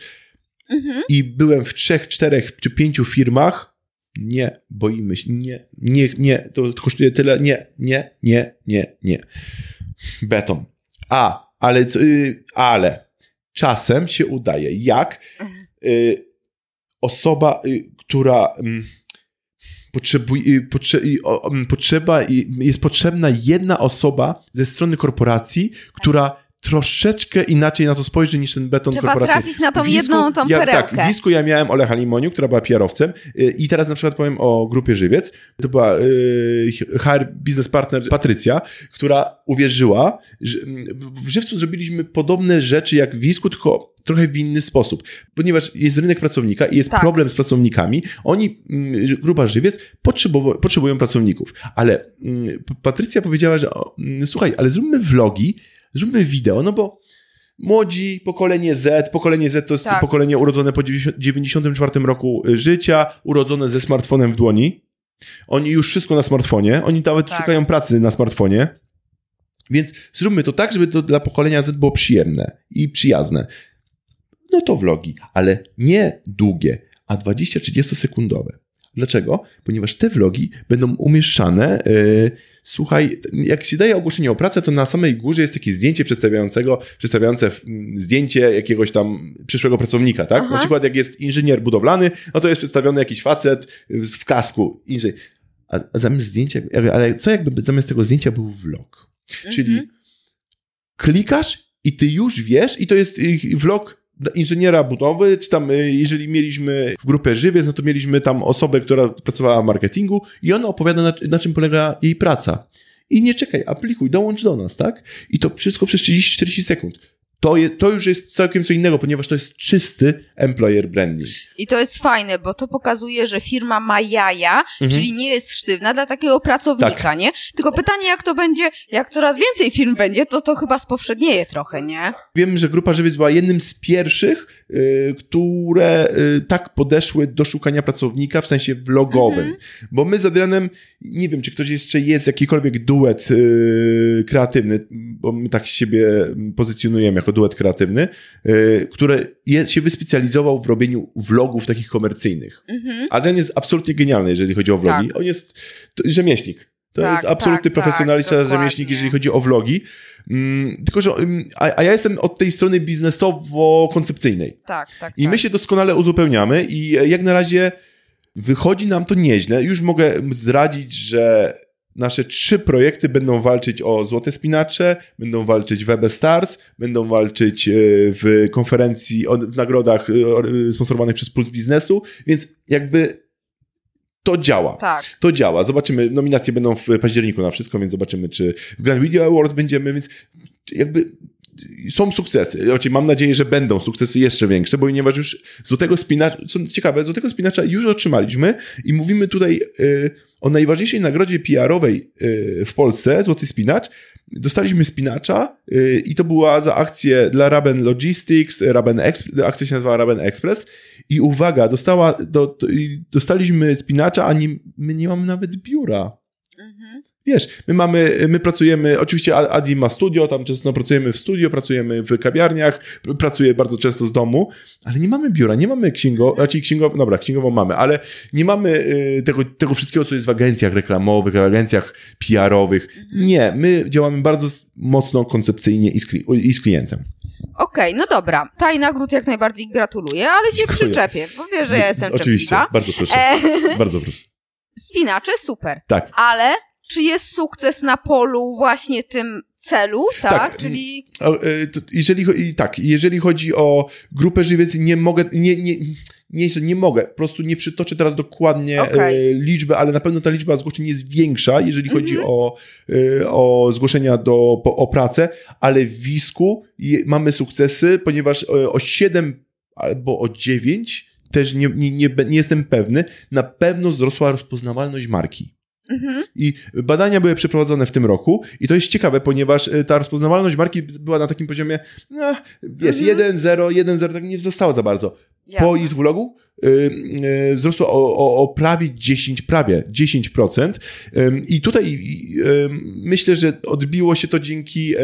mhm. i byłem w trzech, czterech czy pięciu firmach. Nie, boimy się, nie, nie, nie, to kosztuje tyle, nie, nie, nie, nie, nie. Beton. A, ale, y, ale czasem się udaje. Jak y, osoba, y, która mm, potrzebuje, mm, potrzeba, jest potrzebna jedna osoba ze strony korporacji, która troszeczkę inaczej na to spojrzy niż ten beton Trzeba korporacyjny. trafić na tą Wisku- jedną tą ja, perełkę. Tak, w Wisku ja miałem Olecha Limoniu, która była PR-owcem y, i teraz na przykład powiem o grupie Żywiec. To była y, HR business partner Patrycja, która uwierzyła, że mm, w Żywcu zrobiliśmy podobne rzeczy jak w Wisku, tylko trochę w inny sposób. Ponieważ jest rynek pracownika i jest Tak. problem z pracownikami, oni, mm, grupa Żywiec, potrzebują pracowników. Ale mm, Patrycja powiedziała, że słuchaj, ale zróbmy vlogi, zróbmy wideo, no bo młodzi, pokolenie Z, pokolenie Z to jest Tak. pokolenie urodzone po 90 94 roku życia, urodzone ze smartfonem w dłoni. Oni już wszystko na smartfonie, oni nawet Tak. szukają pracy na smartfonie. Więc zróbmy to tak, żeby to dla pokolenia Z było przyjemne i przyjazne. No to vlogi, ale nie długie, a 20-30 sekundowe. Dlaczego? Ponieważ te vlogi będą umieszczane. Yy, słuchaj, jak się daje ogłoszenie o pracę, to na samej górze jest takie zdjęcie przedstawiającego, przedstawiające mm, zdjęcie jakiegoś tam przyszłego pracownika, tak? Aha. Na przykład jak jest inżynier budowlany, no to jest przedstawiony jakiś facet w w kasku. Inżynier. A, a zamiast zdjęcia, ale co jakby zamiast tego zdjęcia był vlog? Czyli Mhm. klikasz i ty już wiesz, i to jest y, vlog inżyniera budowy, czy tam, y, jeżeli mieliśmy grupę Żywiec, no to mieliśmy tam osobę, która pracowała w marketingu i ona opowiada, na, na czym polega jej praca. I nie czekaj, aplikuj, dołącz do nas, tak? I to wszystko przez 30-40 sekund. To, je, to już jest całkiem co innego, ponieważ to jest czysty employer branding. I to jest fajne, bo to pokazuje, że firma ma jaja, Mhm. czyli nie jest sztywna dla takiego pracownika, Tak. nie? Tylko pytanie, jak to będzie, jak coraz więcej firm będzie, to to chyba spowszednieje trochę, nie? Wiem, że Grupa Żywiec była jednym z pierwszych, y, które y, tak podeszły do szukania pracownika w sensie vlogowym. Mhm. Bo my z Adrianem, nie wiem, czy ktoś jeszcze jest, jakikolwiek duet y, kreatywny, bo my tak siebie pozycjonujemy jako duet kreatywny, y, który jest, się wyspecjalizował w robieniu vlogów takich komercyjnych. Mhm. Adrian jest absolutnie genialny, jeżeli chodzi o vlogi. On jest to, rzemieślnik. To Tak, jest absolutny tak, profesjonalista, tak, rzemieślnik, jeżeli chodzi o vlogi. Mm, tylko, że mm, a, a ja jestem od tej strony biznesowo-koncepcyjnej. Tak, tak, I tak. my się doskonale uzupełniamy i e, jak na razie wychodzi nam to nieźle. Już mogę zdradzić, że nasze trzy projekty będą walczyć o Złote Spinacze, będą walczyć w EB Stars, będą walczyć e, w konferencji, w nagrodach e, e, sponsorowanych przez Puls Biznesu, więc jakby to działa. Tak. To działa. Zobaczymy. Nominacje będą w październiku na wszystko, więc zobaczymy, czy w Grand Video Awards będziemy, więc jakby są sukcesy. Znaczy, mam nadzieję, że będą sukcesy jeszcze większe, bo ponieważ już Złotego Spinacza, co ciekawe, Złotego Spinacza już otrzymaliśmy i mówimy tutaj y, o najważniejszej nagrodzie PR-owej y, w Polsce, Złoty Spinacz. Dostaliśmy Spinacza y, i to była za akcję dla Raben Logistics, Raben Exp- akcja się nazywała Raben Express i uwaga, dostała, do, dostaliśmy Spinacza, a nie, my nie mamy nawet biura. Mhm. Wiesz, my mamy, my pracujemy, oczywiście Adi ma studio, tam często pracujemy w studio, pracujemy w kawiarniach, pr- pracuję bardzo często z domu, ale nie mamy biura, nie mamy księgo, znaczy księgową, dobra, księgową mamy, ale nie mamy y, tego, tego wszystkiego, co jest w agencjach reklamowych, w agencjach PR-owych. Nie, my działamy bardzo mocno koncepcyjnie i z, i z klientem. Okej, no dobra. Taj nagród jak najbardziej gratuluję, ale się Dziękuję. przyczepię, bo wiesz, że ja jestem Oczywiście, bardzo proszę, E, bardzo proszę. spinacze super, Tak. ale czy jest sukces na polu właśnie tym celu, tak? tak. Czyli. E, jeżeli, tak, jeżeli chodzi o grupę żywiec, nie mogę, nie, nie, nie, nie mogę, po prostu nie przytoczę teraz dokładnie okay. liczby, ale na pewno ta liczba zgłoszeń jest większa, jeżeli chodzi mm -hmm. o, o zgłoszenia do, o pracę, ale w Wisku mamy sukcesy, ponieważ o 7 albo o 9 też nie, nie, nie, nie jestem pewny, na pewno wzrosła rozpoznawalność marki. Mhm. I badania były przeprowadzone w tym roku i to jest ciekawe, ponieważ e, ta rozpoznawalność marki była na takim poziomie, no, wiesz, mhm. 1-0, 1-0, tak nie wzrastała za bardzo. Jasne. Po ich vlogu y, y, wzrosło o, o, o, prawie 10, prawie 10%. Y, I tutaj myślę, że odbiło się to dzięki e,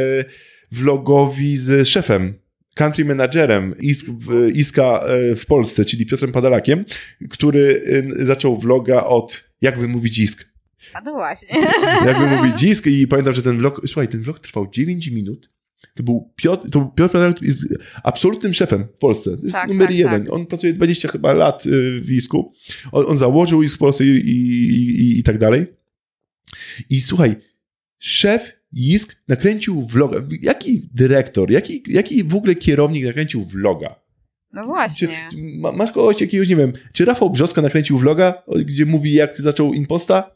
vlogowi z szefem country managerem Isk, w, Iska e, w Polsce, czyli Piotrem Padalakiem, który zaczął vloga od jak wymówić Isk. A to właśnie. Jak wymówić Isk i pamiętam, że ten vlog, słuchaj, ten vlog trwał 9 minut. To był Piotr, to Piotr Padalak jest absolutnym szefem w Polsce. Tak, numer tak, jeden. Tak. On pracuje 20 chyba lat y, w Isku. On, on założył Isk w Polsce i, i, i, i tak dalej. I słuchaj, szef Jisk nakręcił vloga. Jaki dyrektor, jaki, jaki w ogóle kierownik nakręcił vloga? No właśnie. Czy, masz kogoś jakiegoś, nie wiem, czy Rafał Brzoska nakręcił vloga, gdzie mówi jak zaczął imposta?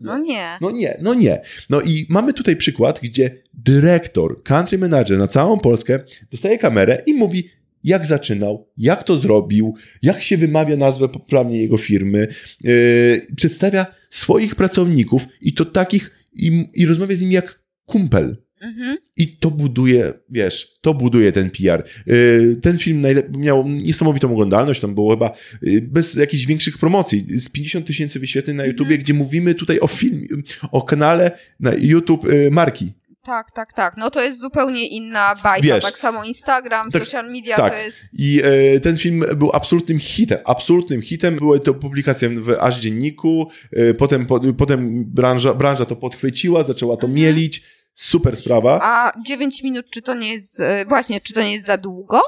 No nie. No nie, no nie. No i mamy tutaj przykład, gdzie dyrektor, country manager na całą Polskę dostaje kamerę i mówi, jak zaczynał, jak to zrobił, jak się wymawia nazwę poprawnie jego firmy, yy, przedstawia swoich pracowników i to takich, i, i rozmawia z nimi jak kumpel. Mhm. I to buduje, wiesz, to buduje ten PR. Y, ten film miał niesamowitą oglądalność, tam było chyba y, bez jakichś większych promocji, z 50 tysięcy wyświetleń na YouTubie, mhm. gdzie mówimy tutaj o film, o kanale na YouTube y, marki. Tak, tak, tak. No to jest zupełnie inna bajka. Wiesz, tak samo Instagram, tak, social media tak. to jest... I e, ten film był absolutnym hitem, absolutnym hitem. Były to publikacje w Aż Dzienniku, e, potem, po, potem branża, branża to podchwyciła, zaczęła to mhm. mielić Super sprawa. A 9 minut, czy to nie jest, e, właśnie, czy to nie jest za długo?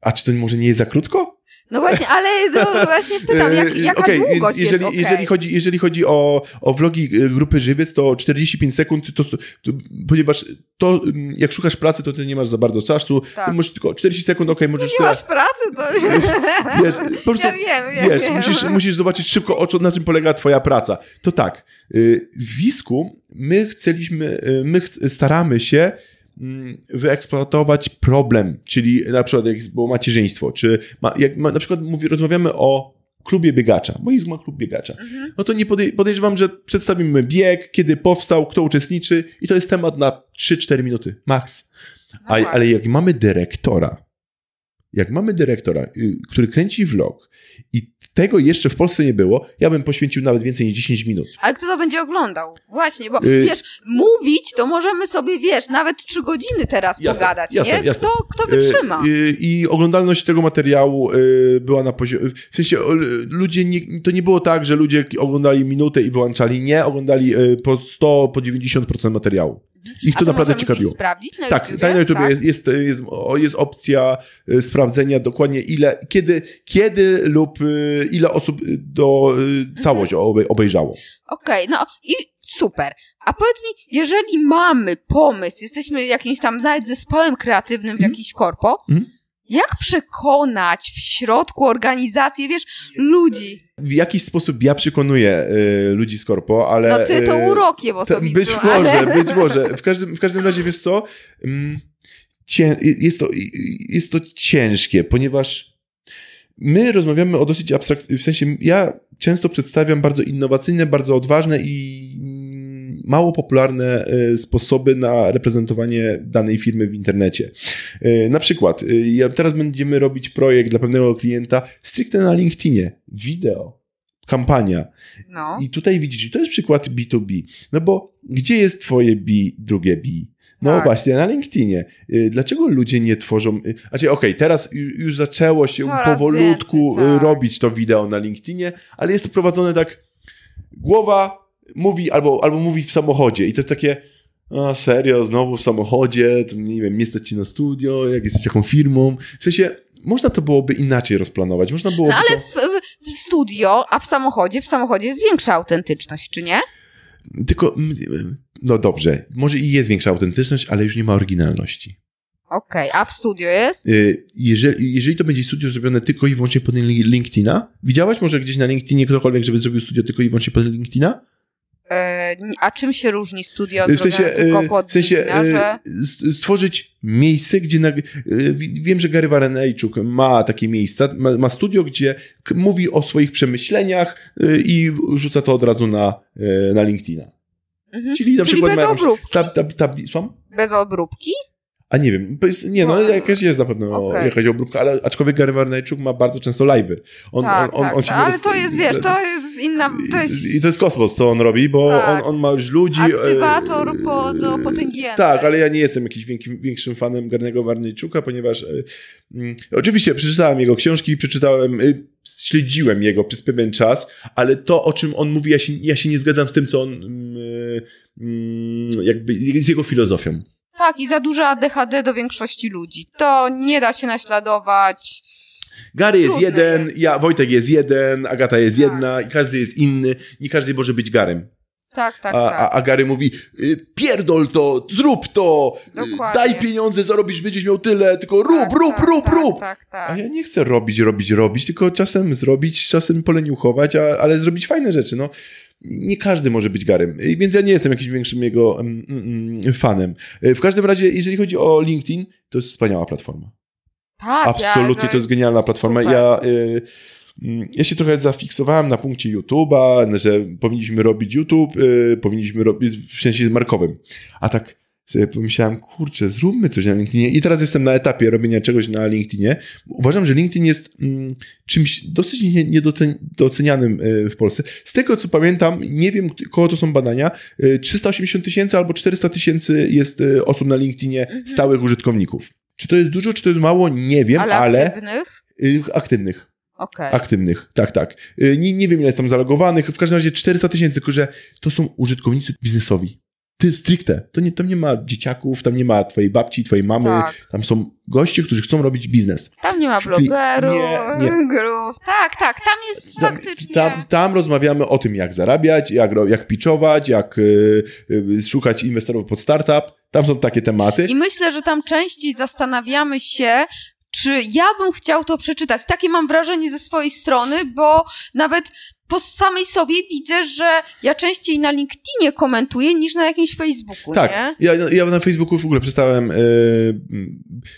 A czy to może nie jest za krótko? No właśnie, ale no właśnie pytam, jak, e, jaka okay, długość jeżeli, jest okay. jeżeli chodzi, jeżeli chodzi o, o vlogi e, grupy Żywiec, to 45 sekund, to, to, to, ponieważ to, mm, jak szukasz pracy, to ty nie masz za bardzo czasu, tak. możesz tylko 40 sekund, okej, okay, możesz... Nie masz pracy, to... Wiesz, po prostu, ja wiem, ja wiesz, wiem. Musisz, musisz zobaczyć szybko, o, na czym polega twoja praca. To tak, w Wisku my chcieliśmy, my staramy się wyeksploatować problem, czyli na przykład jak było macierzyństwo, czy ma, jak ma, na przykład mówi, rozmawiamy o klubie biegacza, bo jest ma klub biegacza, mhm. no to nie podej podejrzewam, że przedstawimy bieg, kiedy powstał, kto uczestniczy i to jest temat na 3-4 minuty, max. No A, ale jak mamy dyrektora, jak mamy dyrektora, y, który kręci vlog i tego jeszcze w Polsce nie było, ja bym poświęcił nawet więcej niż 10 minut. Ale kto to będzie oglądał? Właśnie, bo yy... wiesz, mówić to możemy sobie, wiesz, nawet 3 godziny teraz jasne, pogadać, jasne, nie? Jasne. Kto, kto wytrzyma? Yy, yy, I oglądalność tego materiału y, była na poziomie, w sensie ludzie, nie, to nie było tak, że ludzie oglądali minutę i wyłączali, nie, oglądali y, po 100, po 90% materiału. Ich to, to naprawdę ciekawiło. sprawdzić na tak, YouTubie? Tak, na YouTube tak? Jest, jest, jest, jest opcja y, sprawdzenia dokładnie ile, kiedy, kiedy lub y, ile osób do y, całość mhm. obejrzało. Okej, okay, no i super. A powiedz mi, jeżeli mamy pomysł, jesteśmy jakimś tam nawet zespołem kreatywnym w mm. jakiś korpo, mm jak przekonać w środku organizacji, wiesz, ludzi? W jakiś sposób ja przekonuję y, ludzi z korpo, ale... No ty to y, urokiem osobistym. Być może, ale... być może. W każdym, w każdym razie, wiesz co, mm, cię, jest, to, jest to ciężkie, ponieważ my rozmawiamy o dosyć abstrakcyjnym, w sensie ja często przedstawiam bardzo innowacyjne, bardzo odważne i mało popularne e, sposoby na reprezentowanie danej firmy w internecie. E, na przykład, e, teraz będziemy robić projekt dla pewnego klienta stricte na LinkedInie. Wideo kampania. No. I tutaj widzisz, to jest przykład B2B. No bo gdzie jest twoje B, drugie B? No tak. właśnie, na LinkedInie. Dlaczego ludzie nie tworzą. Znaczy, okej, okay, teraz już zaczęło się Coraz powolutku więcej, tak. robić to wideo na LinkedInie, ale jest to prowadzone tak. Głowa, mówi albo, albo mówi w samochodzie i to jest takie a serio, znowu w samochodzie, to nie wiem, nie stać ci na studio, jak jesteś jaką firmą. W sensie, można to byłoby inaczej rozplanować. Można było. No ale to... w, w, studio, a w samochodzie, w samochodzie jest większa autentyczność, czy nie? Tylko no dobrze, może i jest większa autentyczność, ale już nie ma oryginalności. Okej, okay. a w studio jest? Y, jeżeli, jeżeli to będzie studio zrobione tylko i wyłącznie pod LinkedIna, widziałaś może gdzieś na LinkedInie ktokolwiek, żeby zrobił studio tylko i wyłącznie pod LinkedIna? E, a czym się różni studio od w sensie, pod w sensie że... stworzyć miejsce, gdzie na, e, wiem, że Gary Warenejczuk ma takie miejsca, ma, ma, studio, gdzie mówi o swoich przemyśleniach e, i rzuca to od razu na, na LinkedIna. Mhm. Czyli na Czyli przykład bez obróbki. Ta, ta, ta, bez obróbki? A nie wiem, nie no, jakaś jest na pewno okay. jakaś obróbka, ale aczkolwiek Gary Warnejczuk ma bardzo często live'y. On, tak, on, on, on tak, ale to jest, wiesz, to jest inna... To jest... I to jest kosmos, co on robi, bo tak. on, on ma już ludzi... Aktywator e, po, do potęgienia. Tak, ale ja nie jestem jakimś większym, większym fanem Garnego Warnejczuka, ponieważ e, mm, oczywiście przeczytałem jego książki, przeczytałem... E, śledziłem jego przez pewien czas, ale to, o czym on mówi, ja się, ja się nie zgadzam z tym, co on mm, mm, jakby z jego filozofią. Tak, i za duże ADHD do większości ludzi. To nie da się naśladować. Gary jest Trudne jeden, jest. ja, Wojtek jest jeden, Agata jest tak. jedna i każdy jest inny. Nie każdy może być Garem. Tak, tak, a, tak. A, a Gary mówi, y, pierdol to, zrób to, y, Dokładnie. daj pieniądze, zarobisz, będziesz miał tyle, tylko rób, tak, rób, tak, rób, tak, rób. Tak, tak, a ja nie chcę robić, robić, robić, tylko czasem zrobić, czasem poleniuchować, a, ale zrobić fajne rzeczy. No, nie każdy może być Garym, więc ja nie jestem jakimś większym jego mm, mm, fanem. E, w każdym razie, jeżeli chodzi o LinkedIn, to jest wspaniała platforma. Tak, Absolutnie to jest genialna platforma. Super. Ja, y, ja się trochę zafiksowałem na punkcie YouTube'a, że powinniśmy robić YouTube, y, powinniśmy robić w sensie markowym. A tak sobie pomyślałem, kurczę, zróbmy coś na LinkedInie. I teraz jestem na etapie robienia czegoś na LinkedInie. Uważam, że LinkedIn jest mm, czymś dosyć niedocenianym e, w Polsce. Z tego, co pamiętam, nie wiem, kogo to są badania, 380 e, tysięcy albo 400 tysięcy jest e, osób na LinkedInie mhm. stałych użytkowników. Czy to jest dużo, czy to jest mało? Nie wiem, ale... ale aktywnych? Aktywnych. Okay. Aktywnych, tak, tak. Nie, nie wiem, ile jest tam zalogowanych, w każdym razie 400 tysięcy, tylko że to są użytkownicy biznesowi ty stricte. To nie, tam nie ma dzieciaków, tam nie ma twojej babci, twojej mamy. Tak. Tam są goście, którzy chcą robić biznes. Tam nie ma blogerów, nie, nie. grów. Tak, tak, tam jest tam, faktycznie. Tam, tam rozmawiamy o tym, jak zarabiać, jak, jak pitchować, jak y, y, szukać inwestorów pod startup. Tam są takie tematy. I myślę, że tam częściej zastanawiamy się, czy ja bym chciał to przeczytać. Takie mam wrażenie ze swojej strony, bo nawet po samej sobie widzę, że ja częściej na LinkedInie komentuję niż na jakimś Facebooku, tak. nie? Ja, ja na Facebooku w ogóle przestałem, yy,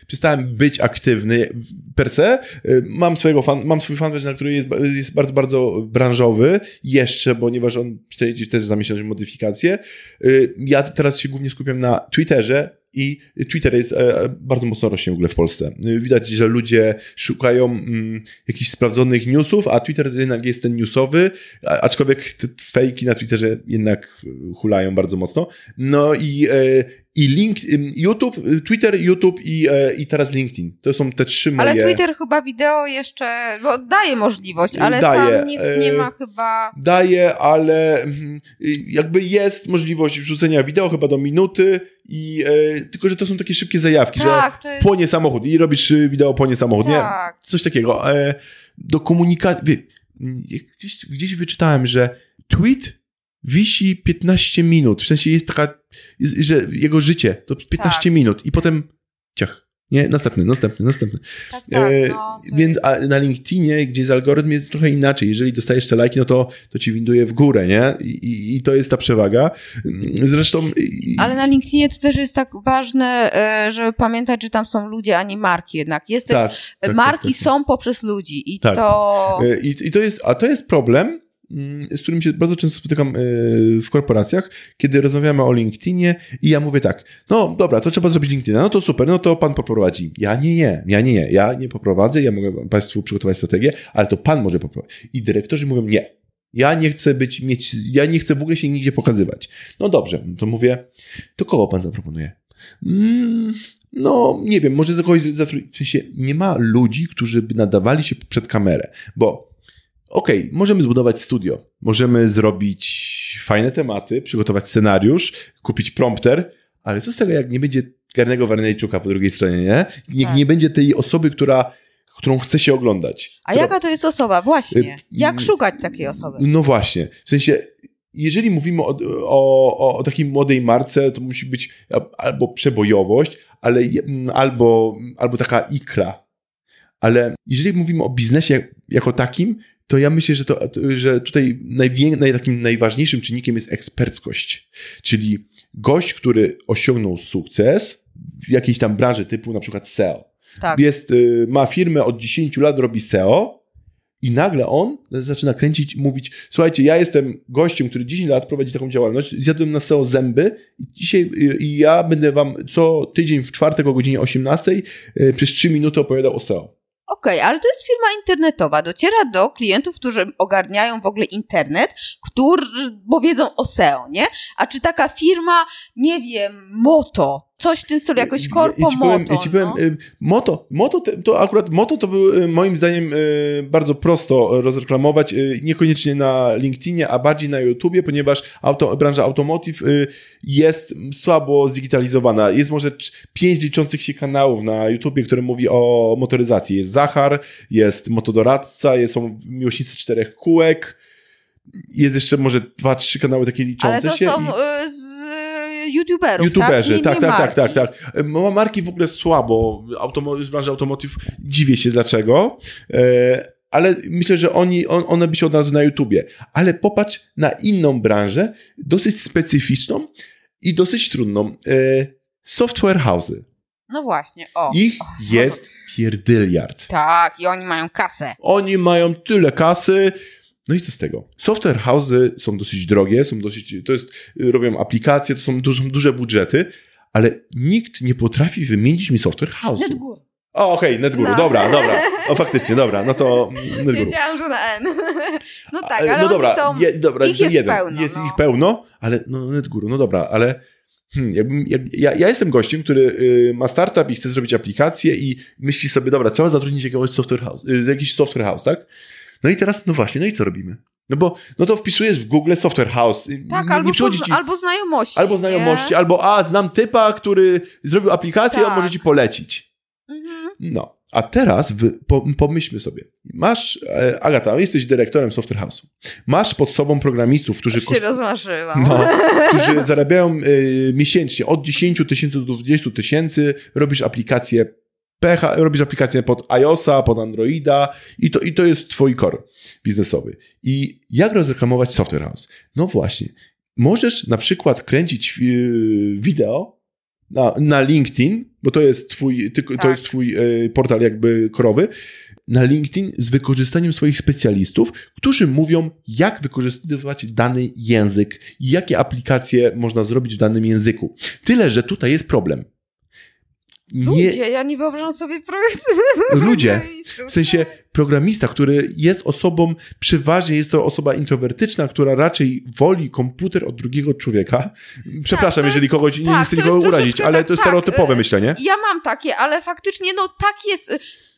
przestałem być aktywny per se. Yy, mam swojego fan, mam swój fanpage, na który jest, jest bardzo, bardzo branżowy jeszcze, ponieważ on przejdzie też za miesiąc modyfikacje. Yy, ja teraz się głównie skupiam na Twitterze, i Twitter jest e, bardzo mocno rośnie w ogóle w Polsce. Widać, że ludzie szukają mm, jakichś sprawdzonych newsów, a Twitter jednak jest ten newsowy, aczkolwiek te fejki na Twitterze jednak hulają bardzo mocno. No i e, i link, YouTube, Twitter, YouTube i, e, i teraz LinkedIn. To są te trzy moje... Ale Twitter chyba wideo jeszcze, bo daje możliwość, ale daje, tam nikt nie ma chyba... Daje, ale mm, jakby jest możliwość wrzucenia wideo chyba do minuty i e, tylko, że to są takie szybkie zajawki, tak, że jest... płonie samochód i robisz wideo płonie samochód, tak. nie? Coś takiego. E, do komunikacji... Gdzieś, gdzieś wyczytałem, że tweet wisi 15 minut. W sensie jest taka, że jego życie to 15 tak. minut i potem ciach. Nie, następny, następny, następny. Tak, tak, e, no, więc jest... na LinkedInie, gdzie jest algorytm, jest trochę inaczej. Jeżeli dostajesz te lajki, no to, to ci winduje w górę, nie? I, I, to jest ta przewaga. Zresztą... Ale na LinkedInie to też jest tak ważne, e, żeby pamiętać, że tam są ludzie, a nie marki jednak. Jest tak, też, tak, marki tak, tak, są poprzez ludzi i tak. to... E, I, I to jest, a to jest problem, z którym się bardzo często spotykam e, w korporacjach, kiedy rozmawiamy o LinkedInie i ja mówię tak, no dobra, to trzeba zrobić LinkedIna, no to super, no to pan poprowadzi. Ja nie, nie, ja nie, nie, ja nie poprowadzę, ja mogę państwu przygotować strategię, ale to pan może poprowadzić. I dyrektorzy mówią nie. Ja nie chcę być, mieć, ja nie chcę w ogóle się nigdzie pokazywać. No dobrze, no to mówię, to kogo pan zaproponuje? Mm, no, nie wiem, może za kogoś zatrudnić. W sensie nie ma ludzi, którzy by nadawali się przed kamerę, bo okej, okay, możemy zbudować studio, możemy zrobić fajne tematy, przygotować scenariusz, kupić prompter, ale co z tego, jak nie będzie Garnego Warnejczuka po drugiej stronie, nie? Nie, tak. nie będzie tej osoby, która którą chce się oglądać. A która... jaka to jest osoba? Właśnie. Jak mm, szukać takiej osoby? No właśnie. W sensie jeżeli mówimy o, o, o takiej młodej marce, to musi być albo przebojowość, ale, albo, albo taka ikra. Ale jeżeli mówimy o biznesie jako takim, to ja myślę, że, to, że tutaj naj, takim najważniejszym czynnikiem jest eksperckość. Czyli gość, który osiągnął sukces w jakiejś tam branży typu na przykład SEO. Tak. Jest, y, ma firmę od 10 lat, robi SEO i nagle on zaczyna kręcić, mówić, słuchajcie, ja jestem gościem, który 10 lat prowadzi taką działalność, zjadłem na SEO zęby i dzisiaj y, i ja będę wam co tydzień w czwartek o godzinie 18 y, przez 3 minuty opowiadał o SEO. Okej, okay, ale to jest firma internetowa. Dociera do klientów, którzy ogarniają w ogóle internet, którzy, bo wiedzą o SEO, nie? A czy taka firma, nie wiem, Moto, coś w tym stylu, jakoś korpo ja, ja moto. Ja ci powiem, no? Y, moto, moto to akurat moto to był y, moim zdaniem y, bardzo prosto rozreklamować, niekoniecznie na LinkedInie, a bardziej na YouTubie, ponieważ auto, branża automotive jest słabo zdigitalizowana. Jest może pięć liczących się kanałów na YouTubie, które mówi o motoryzacji. Jest Zachar, jest motodoradca, jest, są miłośnicy czterech kółek, jest jeszcze może dwa, trzy kanały takie liczące Ale to się. Są, i... youtuberów, YouTuberzy, tak? Nie, tak, tak, tak, tak, tak. Marki w ogóle słabo, automo- z branży automotive, dziwię się dlaczego, e, ale myślę, że oni, on, one by się od razu na YouTubie. Ale popatrz na inną branżę, dosyć specyficzną i dosyć trudną. E, software house'y. No właśnie, o. Ich jest pierdyliard. Tak, i oni mają kasę. Oni mają tyle kasy, no i co z tego? Software house'y są dosyć drogie, są dosyć, to jest, robią aplikacje, to są duże, duże budżety, ale nikt nie potrafi wymienić mi software house'u. NetGuru. O, okej, okay, NetGuru, no. dobra, dobra. O, faktycznie, dobra, no to NetGuru. Wiedziałam, że na N. No tak, ale no dobra, są, je, dobra, ich jest jeden. pełno. Jest no. ich pełno, ale no NetGuru, no dobra, ale Hmm, jakbym, jak, ja, ja, jestem gościem, który y, ma startup i chce zrobić aplikację i myśli sobie, dobra, trzeba zatrudnić jakiegoś software house, y, jakiś software house, tak? No i teraz, no właśnie, no i co robimy? No bo no to wpisujesz w Google Software House. Tak, nie, albo, nie ci... albo znajomości. Albo znajomości, nie? albo a, znam typa, który zrobił aplikację, tak. on może ci polecić. Mhm. No. A teraz wy, po, pomyślmy sobie. Masz, e, Agata, jesteś dyrektorem Software House'u. Masz pod sobą programistów, którzy... Się kost... rozmarzyłam. No, którzy zarabiają y, miesięcznie od 10 tysięcy do 20 tysięcy, robisz aplikację PH, robisz aplikację pod iOSa, pod Androida i to, i to jest twój core biznesowy. I jak rozreklamować Software House? No właśnie, możesz na przykład kręcić yy, wideo na, na LinkedIn, bo to jest twój, ty, tak. to jest twój yy, portal jakby korowy, na LinkedIn z wykorzystaniem swoich specjalistów, którzy mówią, jak wykorzystywać dany język i jakie aplikacje można zrobić w danym języku. Tyle, że tutaj jest problem. Ludzie, ja nie wyobrażam sobie projektu. Ludzie, w sensie programista, który jest osobą, przeważnie jest to osoba introwertyczna, która raczej woli komputer od drugiego człowieka. Przepraszam, tak, jeżeli kogoś tak, nie chcę nikogo urazić, ale tak, to jest stereotypowe tak, myślenie. Ja mam takie, ale faktycznie no tak jest.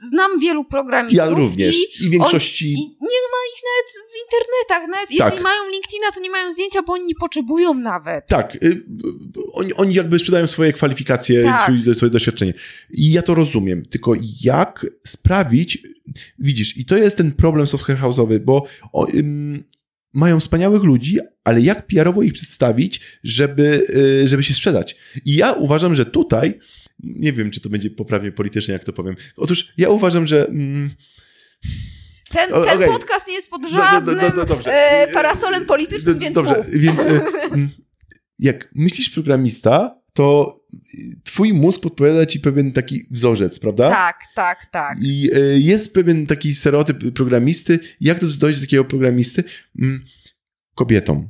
Znam wielu programistów. Ja również. I, i większości. On, i nie ma ich nawet w internetach. Nawet tak. jeśli mają LinkedIna, to nie mają zdjęcia, bo oni nie potrzebują nawet. Tak. Y, oni, oni jakby sprzedają swoje kwalifikacje, tak. swoje, swoje doświadczenie. I ja to rozumiem. Tylko jak sprawić, widzisz, i to jest ten problem software house'owy, bo o, ym, mają wspaniałych ludzi, ale jak PR-owo ich przedstawić, żeby, y, żeby się sprzedać? I ja uważam, że tutaj, nie wiem, czy to będzie poprawnie politycznie, jak to powiem. Otóż ja uważam, że. Mm, ten, ten okay. podcast nie jest pod żadnym do, do, do, e, parasolem politycznym, więc Dobrze, mów. więc e, mm, jak myślisz programista, to twój mózg podpowiada ci pewien taki wzorzec, prawda? Tak, tak, tak. I e, jest pewien taki stereotyp programisty. Jak to dojść do takiego programisty? Mm, kobietą.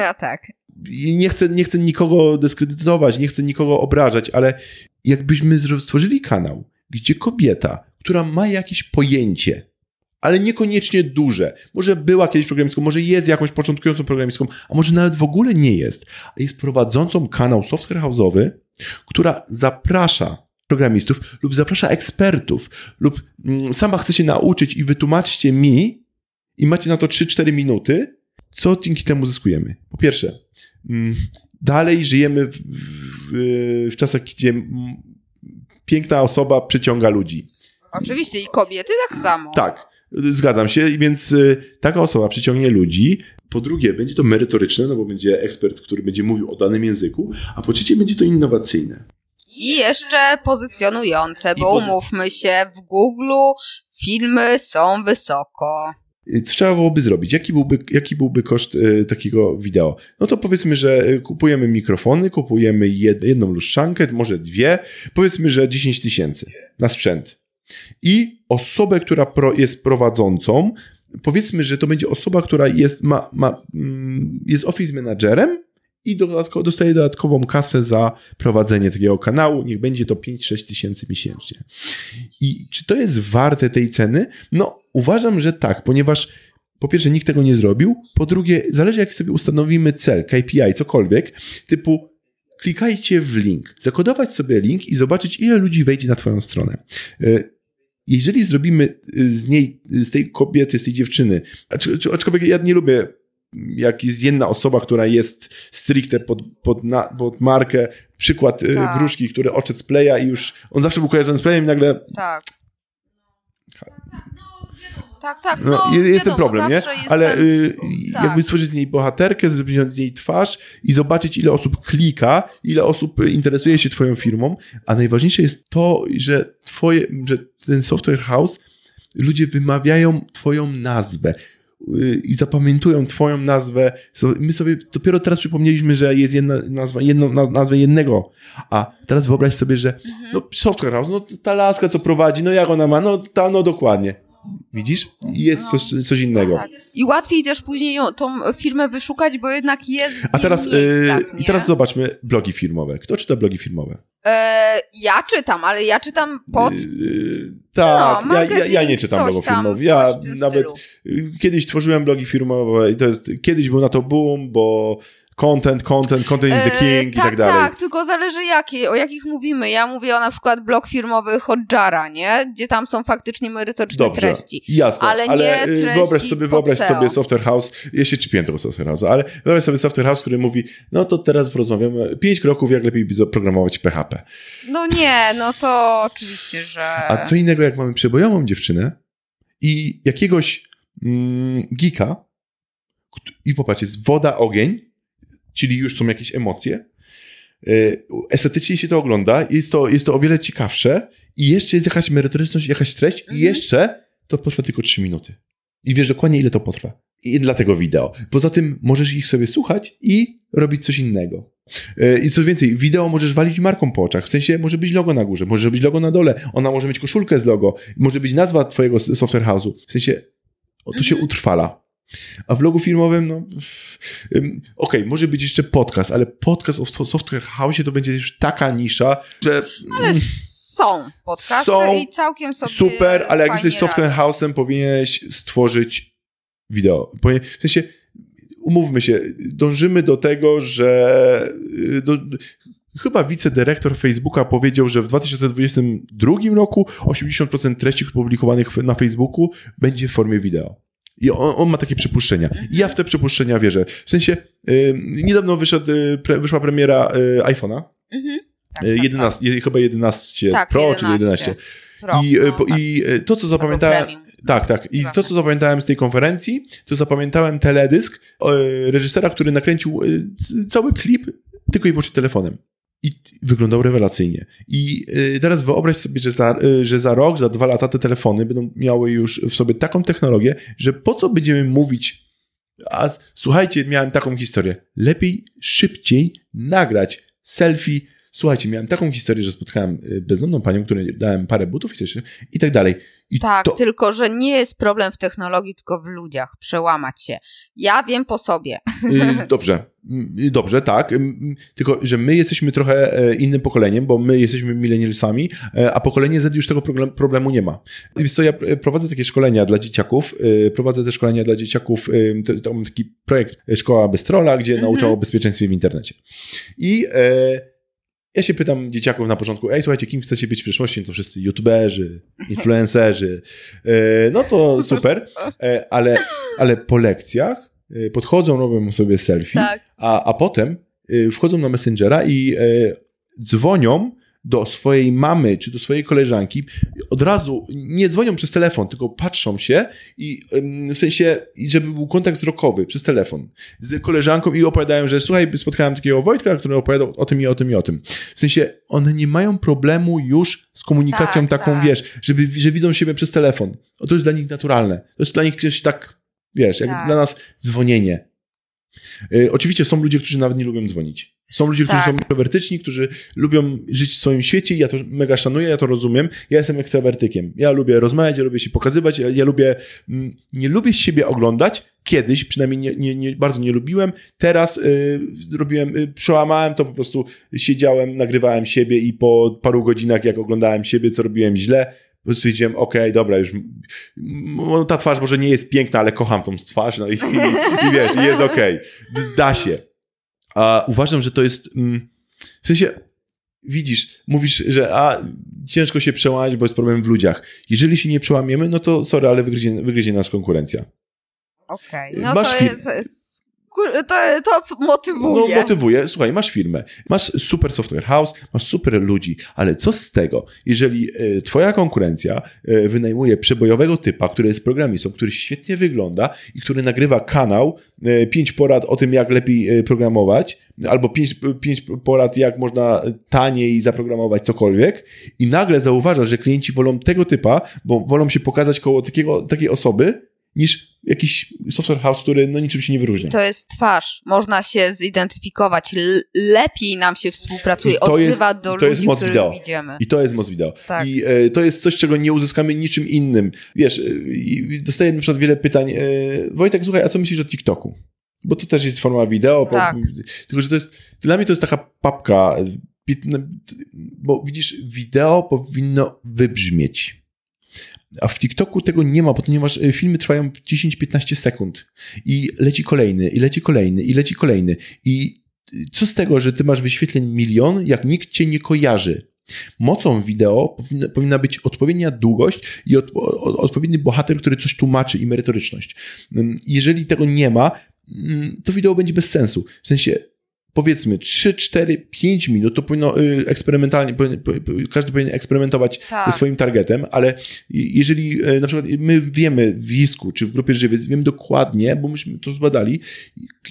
A tak. I nie chcę, nie chcę nikogo dyskredytować, nie chcę nikogo obrażać, ale jakbyśmy stworzyli kanał, gdzie kobieta, która ma jakieś pojęcie, ale niekoniecznie duże. Może była kiedyś programistką, może jest jakąś początkującą programistką, a może nawet w ogóle nie jest. A jest prowadzącą kanał software house'owy, która zaprasza programistów lub zaprasza ekspertów lub mm, sama chce się nauczyć i wytłumaczcie mi i macie na to 3-4 minuty, co dzięki temu zyskujemy. Po pierwsze, mm, dalej żyjemy w, w, w czasach, gdzie piękna osoba przyciąga ludzi. Oczywiście i kobiety tak samo. Tak. Zgadzam się, więc y, taka osoba przyciągnie ludzi, Po drugie, będzie to merytoryczne, no bo będzie ekspert, który będzie mówił o danym języku, a po trzecie, będzie to innowacyjne. I jeszcze pozycjonujące, bo pozy- umówmy się, w Google filmy są wysoko. Co trzeba byłoby zrobić? Jaki byłby, jaki byłby koszt y, takiego wideo? No to powiedzmy, że y, kupujemy mikrofony, kupujemy jed, jedną lustrzankę, może dwie, powiedzmy, że 10 tysięcy na sprzęt. I osobę, która pro, jest prowadzącą, powiedzmy, że to będzie osoba, która jest, ma, ma, mm, jest office managerem i dostaje dodatkową kasę za prowadzenie takiego kanału. Niech będzie to 5-6 tysięcy miesięcznie. I czy to jest warte tej ceny? No, uważam, że tak, ponieważ po pierwsze nikt tego nie zrobił, po drugie zależy jak sobie ustanowimy cel, KPI, cokolwiek, typu klikajcie w link, zakodować sobie link i zobaczyć ile ludzi wejdzie na twoją stronę. E, Jeżeli zrobimy y, z niej, z tej kobiety, z tej dziewczyny, acz- acz- aczkolwiek ja nie lubię jak jest jedna osoba, która jest stricte pod, pod, na, pod markę, przykład y, Tak. Gruszki, który oczec playa i już, on zawsze był kojarzony z playem i nagle Tak. Tak, tak, No, no, je- jest ten wiadomo, problem, nie? Ale ten- y, tak. jakby stworzyć z niej bohaterkę, zrobić z niej twarz i zobaczyć, ile osób klika, ile osób y, interesuje się twoją firmą, a najważniejsze jest to, że twoje, że ten software house, ludzie wymawiają twoją nazwę y, i zapamiętują twoją nazwę. My sobie dopiero teraz przypomnieliśmy, że jest jedna nazwa, jedną na- nazwę jednego, a teraz wyobraź sobie, że Mhm. no software house, no ta laska, co prowadzi, no jak ona ma, no ta, no dokładnie. Widzisz? Jest No. coś, coś innego. Tak. I łatwiej też później ją, tą firmę wyszukać, bo jednak jest A teraz, wielu miejscach, i teraz zobaczmy blogi firmowe. Kto czyta blogi firmowe? E, ja czytam, ale ja czytam pod... Yy, tak, No, ja, ja, ja nie czytam coś blogów tam, firmowych. Ja coś nawet stylu. kiedyś tworzyłem blogi firmowe i to jest, kiedyś był na to boom, bo content, content, content is the E, king i tak dalej. Tak, tylko zależy jakie, o jakich mówimy. Ja mówię o na przykład blog firmowy Hotjara, nie? Gdzie tam są faktycznie merytoryczne Dobrze, treści. jasne, ale ale, nie y, treści wyobraź sobie, wyobraź SEO. sobie Software House, jeszcze ci tego Software House, ale wyobraź sobie Software House, który mówi, no to teraz porozmawiamy, pięć kroków, jak lepiej programować PHP. No nie, no to oczywiście, że... A co innego, jak mamy przebojową dziewczynę i jakiegoś mm, geeka i popatrz, jest woda, ogień, czyli już są jakieś emocje, y, estetycznie się to ogląda, jest to, jest to o wiele ciekawsze i jeszcze jest jakaś merytoryczność, jakaś treść Mhm. i jeszcze to potrwa tylko 3 minuty. I wiesz dokładnie, ile to potrwa. I dlatego wideo. Poza tym możesz ich sobie słuchać i robić coś innego. E, I co więcej, wideo możesz walić marką po oczach. W sensie może być logo na górze, może być logo na dole. Ona może mieć koszulkę z logo, może być nazwa twojego software house'u. W sensie to się Mhm. utrwala. A w blogu filmowym, no okej, może być jeszcze podcast, ale podcast o so- software house to będzie już taka nisza, że Ale mm, są podcasty Są. i całkiem sobie super, ale jak jesteś software house'em, powinieneś stworzyć wideo. W sensie, umówmy się, dążymy do tego, że y, do, chyba wicedyrektor Facebooka powiedział, że w 2022 roku 80% treści publikowanych na Facebooku będzie w formie wideo. I on, on ma takie przypuszczenia. I ja w te przypuszczenia wierzę. W sensie, y, niedawno wyszedł, y, pre, wyszła premiera y, iPhone'a. Mhm. Tak, y, tak, 11, je- chyba 11 Tak, Pro, 11. czy 11. Pro, I, no, po- tak. I to, co zapamiętałem. Tak, tak. I to, tak. co zapamiętałem z tej konferencji, to zapamiętałem teledysk reżysera, który nakręcił cały klip tylko i wyłącznie telefonem. I wyglądał rewelacyjnie. I e, teraz wyobraź sobie, że za, e, że za rok, za dwa lata te telefony będą miały już w sobie taką technologię, że po co będziemy mówić, a słuchajcie, miałem taką historię. Lepiej szybciej nagrać selfie. Słuchajcie, miałem taką historię, że spotkałem e, bezdomną panią, której dałem parę butów i coś i tak dalej. I Tak, to, tylko że nie jest problem w technologii, tylko w ludziach. Przełamać się. Ja wiem po sobie. Y, Dobrze, Y, dobrze, tak. Ym, Tylko, że my jesteśmy trochę e, innym pokoleniem, bo my jesteśmy millennialsami, e, a pokolenie Z już tego problemu nie ma. Wiesz co, ja pr- prowadzę takie szkolenia dla dzieciaków, e, prowadzę te szkolenia dla dzieciaków, e, to, to mam taki projekt e, Szkoła bez trolla, gdzie Mhm. nauczam o bezpieczeństwie w internecie. I e, ja się pytam dzieciaków na początku, ej, słuchajcie, kim chcecie być w przyszłości? No to wszyscy youtuberzy, influencerzy. E, no to super, e, ale, ale po lekcjach e, podchodzą, robią sobie selfie, Tak. a, a potem wchodzą na Messengera i dzwonią do swojej mamy czy do swojej koleżanki, od razu nie dzwonią przez telefon, tylko patrzą się i w sensie, żeby był kontakt wzrokowy przez telefon z koleżanką i opowiadają, że słuchaj, spotkałem takiego Wojtka, który opowiadał o tym i o tym i o tym. W sensie, one nie mają problemu już z komunikacją tak, taką, tak. wiesz, żeby, że widzą siebie przez telefon. O, to jest dla nich naturalne. To jest dla nich coś tak, wiesz, jak tak. dla nas dzwonienie. Y, oczywiście są ludzie, którzy nawet nie lubią dzwonić. Są ludzie, którzy tak. są introwertyczni, którzy lubią żyć w swoim świecie i ja to mega szanuję, ja to rozumiem. Ja jestem ekstrawertykiem. Ja lubię rozmawiać, ja lubię się pokazywać, ja, ja lubię, mm, nie lubię siebie oglądać. Kiedyś, przynajmniej nie, nie, nie bardzo nie lubiłem. Teraz y, robiłem, y, przełamałem to, po prostu siedziałem, nagrywałem siebie i po paru godzinach, jak oglądałem siebie, co robiłem źle, stwierdziłem, okej, okay, dobra, już ta twarz może nie jest piękna, ale kocham tą twarz, no i, i, i wiesz, i jest okej. Okay. Da się. A uważam, że to jest, mm, w sensie, widzisz, mówisz, że a, ciężko się przełamać, bo jest problem w ludziach. Jeżeli się nie przełamiemy, no to sorry, ale wygryzie, wygryzie nas konkurencja. Okej, okay. no Masz to, jest, to jest to, to motywuje. No, motywuje. Słuchaj, masz firmę, masz super software house, masz super ludzi, ale co z tego, jeżeli y, twoja konkurencja y, wynajmuje przebojowego typa, który jest programistą, który świetnie wygląda i który nagrywa kanał, y, pięć porad o tym, jak lepiej programować, albo pięć, pięć porad, jak można taniej zaprogramować cokolwiek i nagle zauważasz, że klienci wolą tego typa, bo wolą się pokazać koło takiego, takiej osoby, niż jakiś software house, który no niczym się nie wyróżnia. To jest twarz. Można się zidentyfikować. lepiej nam się współpracuje, odzywa jest, do to ludzi, jest których widzimy. I to jest moc wideo. Tak. I e, to jest coś, czego nie uzyskamy niczym innym. Wiesz, e, dostaję na przykład wiele pytań. E, Wojtek, słuchaj, a co myślisz o TikToku? Bo to też jest forma wideo. Tak. tylko, że to jest, dla mnie to jest taka papka, bo widzisz, wideo powinno wybrzmieć a w TikToku tego nie ma, ponieważ e, filmy trwają 10-15 sekund i leci kolejny, i leci kolejny, i leci kolejny. I co z tego, że ty masz wyświetleń milion, jak nikt cię nie kojarzy? Mocą wideo powinna, powinna być odpowiednia długość i od, od, odpowiedni bohater, który coś tłumaczy i merytoryczność. Mm, jeżeli tego nie ma, mm, to wideo będzie bez sensu. W sensie powiedzmy 3, 4, 5 minut, to powinno y, eksperymentalnie, każdy powinien eksperymentować tak. ze swoim targetem, ale jeżeli y, na przykład my wiemy w Wisku czy w grupie żywiec, wiemy dokładnie, bo myśmy to zbadali,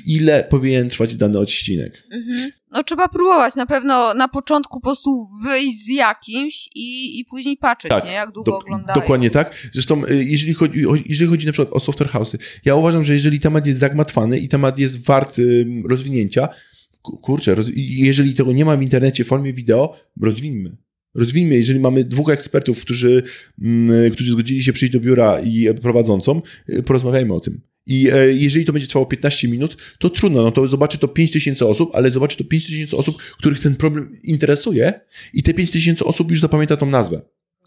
ile powinien trwać dany odcinek. Mhm. No trzeba próbować, na pewno na początku po prostu wyjść z jakimś i, i później patrzeć, tak, nie? jak długo do, oglądają. Dokładnie tak. Zresztą y, jeżeli chodzi, jeżeli chodzi na przykład o software house'y, ja uważam, że jeżeli temat jest zagmatwany i temat jest wart rozwinięcia, kurczę, roz... jeżeli tego nie ma w internecie w formie wideo, rozwiniemy. Rozwijmy, jeżeli mamy dwóch ekspertów, którzy, mm, którzy zgodzili się przyjść do biura i prowadzącą, y, porozmawiajmy o tym. I e, jeżeli to będzie trwało 15 minut, to trudno, no to zobaczy to 5 tysięcy osób, ale zobaczy to 5 tysięcy osób, których ten problem interesuje i te 5 tysięcy osób już zapamięta tą nazwę.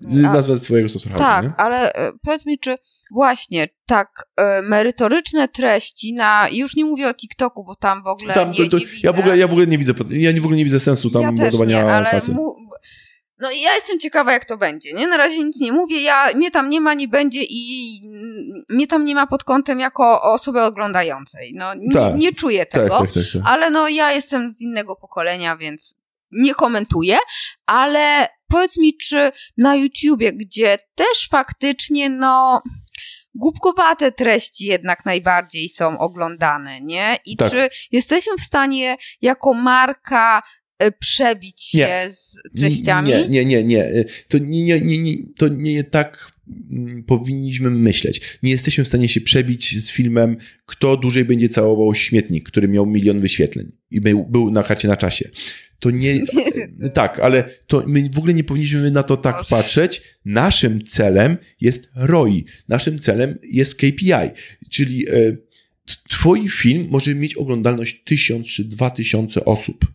A, nazwę swojego software'u. Tak, nie? ale e, powiedz mi, czy właśnie tak e, merytoryczne treści na, już nie mówię o TikToku, bo tam w ogóle tam, nie, to, to, nie ja w ogóle Ja w ogóle nie widzę, ja w ogóle nie widzę sensu tam ja ładowania nie, ale kasy. Mu, no i ja jestem ciekawa, jak to będzie, nie? Na razie nic nie mówię, ja, mnie tam nie ma, nie będzie i mnie tam nie ma pod kątem jako osoby oglądającej. No, nie, tak. nie czuję tak, tego, tak, tak, tak, ale no ja jestem z innego pokolenia, więc nie komentuję, ale powiedz mi, czy na YouTubie, gdzie też faktycznie, no, głupkowate treści jednak najbardziej są oglądane, nie? I tak. czy jesteśmy w stanie jako marka e, przebić się nie. z treściami? Nie, nie, nie, nie. E, to nie, nie, nie, nie, to nie tak powinniśmy myśleć. Nie jesteśmy w stanie się przebić z filmem, kto dłużej będzie całował śmietnik, który miał milion wyświetleń i był, był na karcie na czasie to nie. tak, ale to my w ogóle nie powinniśmy na to tak patrzeć. Naszym celem jest ROI, naszym celem jest KPI, czyli e, Twój film może mieć oglądalność 1000 czy 2000 osób.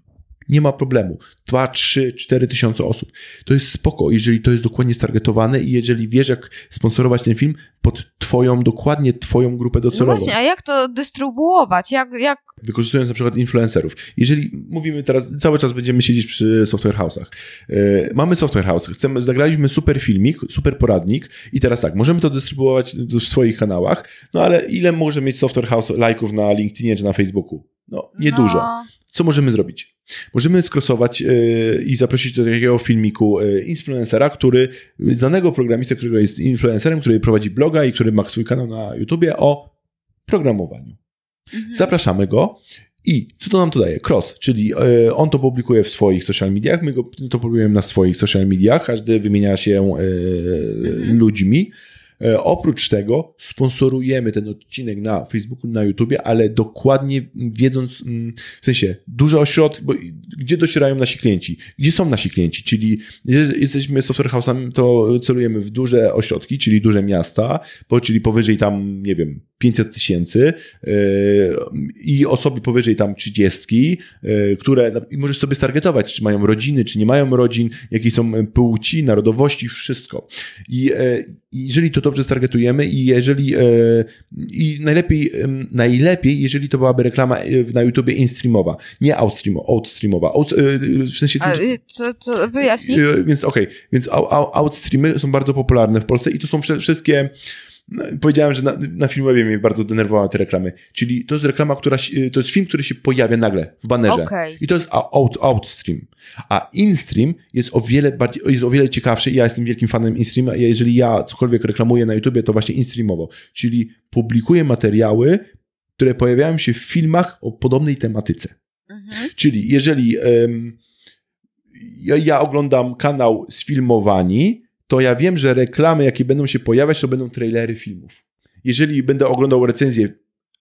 Nie ma problemu. 2, 3, 4 tysiące osób. To jest spoko, jeżeli to jest dokładnie stargetowane i jeżeli wiesz, jak sponsorować ten film pod twoją, dokładnie twoją grupę docelową. No właśnie, a jak to dystrybuować? Jak, jak... Wykorzystując na przykład influencerów. Jeżeli mówimy teraz, cały czas będziemy siedzieć przy software house'ach. Yy, mamy software house, chcemy, nagraliśmy super filmik, super poradnik i teraz tak, możemy to dystrybuować w swoich kanałach, no ale ile może mieć software house lajków na LinkedInie czy na Facebooku? No, niedużo. No co możemy zrobić? Możemy skrosować yy, i zaprosić do takiego filmiku yy, influencera, który, znanego programista, którego jest influencerem, który prowadzi bloga i który ma swój kanał na YouTubie o programowaniu. Mhm. Zapraszamy go i co to nam to daje? Cross, czyli e, on to publikuje w swoich social mediach, my go to publikujemy na swoich social mediach, każdy wymienia się e, mhm. ludźmi. E, oprócz tego sponsorujemy ten odcinek na Facebooku, na YouTubie, ale dokładnie wiedząc, mm, w sensie duże ośrodki, bo gdzie docierają nasi klienci? Gdzie są nasi klienci? Czyli jesteśmy software to celujemy w duże ośrodki, czyli duże miasta, czyli powyżej tam, nie wiem, 500 tysięcy yy, i osoby powyżej tam 30, yy, które i możesz sobie stargetować, czy mają rodziny, czy nie mają rodzin, jakie są płci, narodowości, wszystko. I jeżeli to dobrze stargetujemy i jeżeli i najlepiej, najlepiej, jeżeli to byłaby reklama na YouTubie in-streamowa, nie outstreamowa. Out, w sensie... A, co, co, wyjaśnij. Więc okej, okay, więc outstreamy są bardzo popularne w Polsce i to są wszystkie no, powiedziałem, że na, na Filmwebie mnie bardzo denerwowały te reklamy. Czyli to jest reklama, która to jest film, który się pojawia nagle w banerze. Okay. I to jest out, outstream. A instream jest o wiele bardziej, jest o wiele ciekawszy. Ja jestem wielkim fanem instreama. Jeżeli ja cokolwiek reklamuję na YouTubie, to właśnie instreamowo. Czyli publikuję materiały, które pojawiają się w filmach o podobnej tematyce. Mhm. Czyli jeżeli um, ja, ja oglądam kanał Sfilmowani, to ja wiem, że reklamy, jakie będą się pojawiać, to będą trailery filmów. Jeżeli będę oglądał recenzję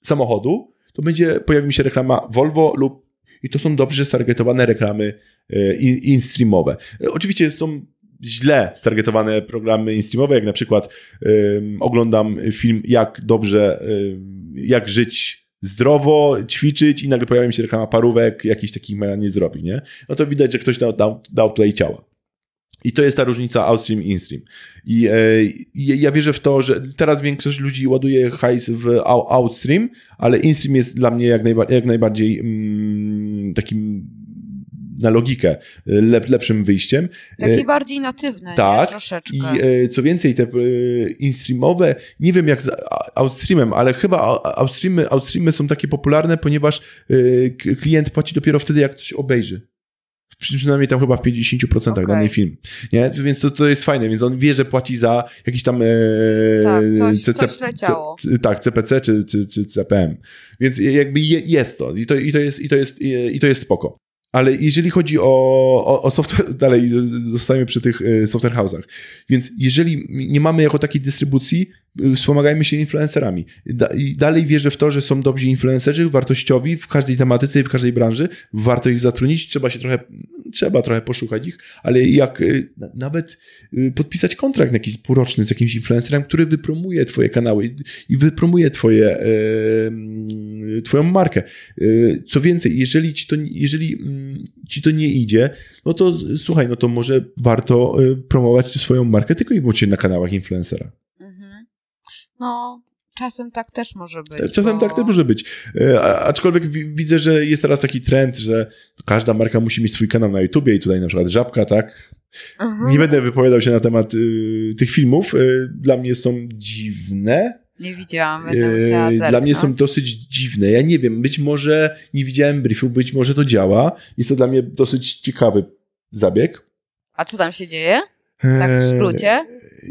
samochodu, to będzie, pojawi się reklama Volvo lub i to są dobrze stargetowane reklamy e, in-streamowe. Oczywiście są źle stargetowane programy in-streamowe, jak na przykład um, oglądam film jak dobrze, um, jak żyć zdrowo, ćwiczyć i nagle pojawia mi się reklama parówek, jakiś takich nie zrobi, nie? No to widać, że ktoś dał, dał, dał tutaj ciała. I to jest ta różnica outstream instream. I, e, I ja wierzę w to, że teraz większość ludzi ładuje hajs w outstream, ale instream jest dla mnie jak, najba, jak najbardziej mm, takim na logikę lep, lepszym wyjściem. Taki e, bardziej natywny, tak. Nie? troszeczkę. I e, co więcej, te instreamowe, nie wiem jak z outstreamem, ale chyba outstreamy, outstreamy są takie popularne, ponieważ klient płaci dopiero wtedy, jak ktoś obejrzy przynajmniej tam chyba w 50% okay. danej film. Nie? Więc to, to jest fajne, więc on wie, że płaci za jakiś tam e, tak, coś, CC, coś leciało. C, tak, CPC czy, czy, czy CPM. Więc jakby je, jest to i to, i to jest i to jest i to jest spoko. Ale jeżeli chodzi o, o, o software, dalej zostajemy przy tych e, software house'ach. Więc jeżeli nie mamy jako takiej dystrybucji, wspomagajmy się influencerami. I dalej wierzę w to, że są dobrzy influencerzy, wartościowi w każdej tematyce i w każdej branży. Warto ich zatrudnić, trzeba się trochę, trzeba trochę poszukać ich, ale jak e, nawet podpisać kontrakt jakiś półroczny z jakimś influencerem, który wypromuje twoje kanały i wypromuje twoje, twoją markę. Co więcej, jeżeli ci to, jeżeli mm, ci to nie idzie, no to słuchaj, no to może warto y, promować swoją markę tylko i wyłącznie na kanałach influencera. No, czasem tak też może być. Czasem bo... tak też może być. Y, aczkolwiek widzę, że jest teraz taki trend, że każda marka musi mieć swój kanał na YouTubie i tutaj na przykład Żabka, tak? Mhm. Nie będę wypowiadał się na temat y, tych filmów. Y, dla mnie są dziwne, nie widziałam, będę musiała zerknąć. Dla mnie są dosyć dziwne. Ja nie wiem, być może nie widziałem briefu, być może to działa. Jest to dla mnie dosyć ciekawy zabieg. A co tam się dzieje? Tak w skrócie?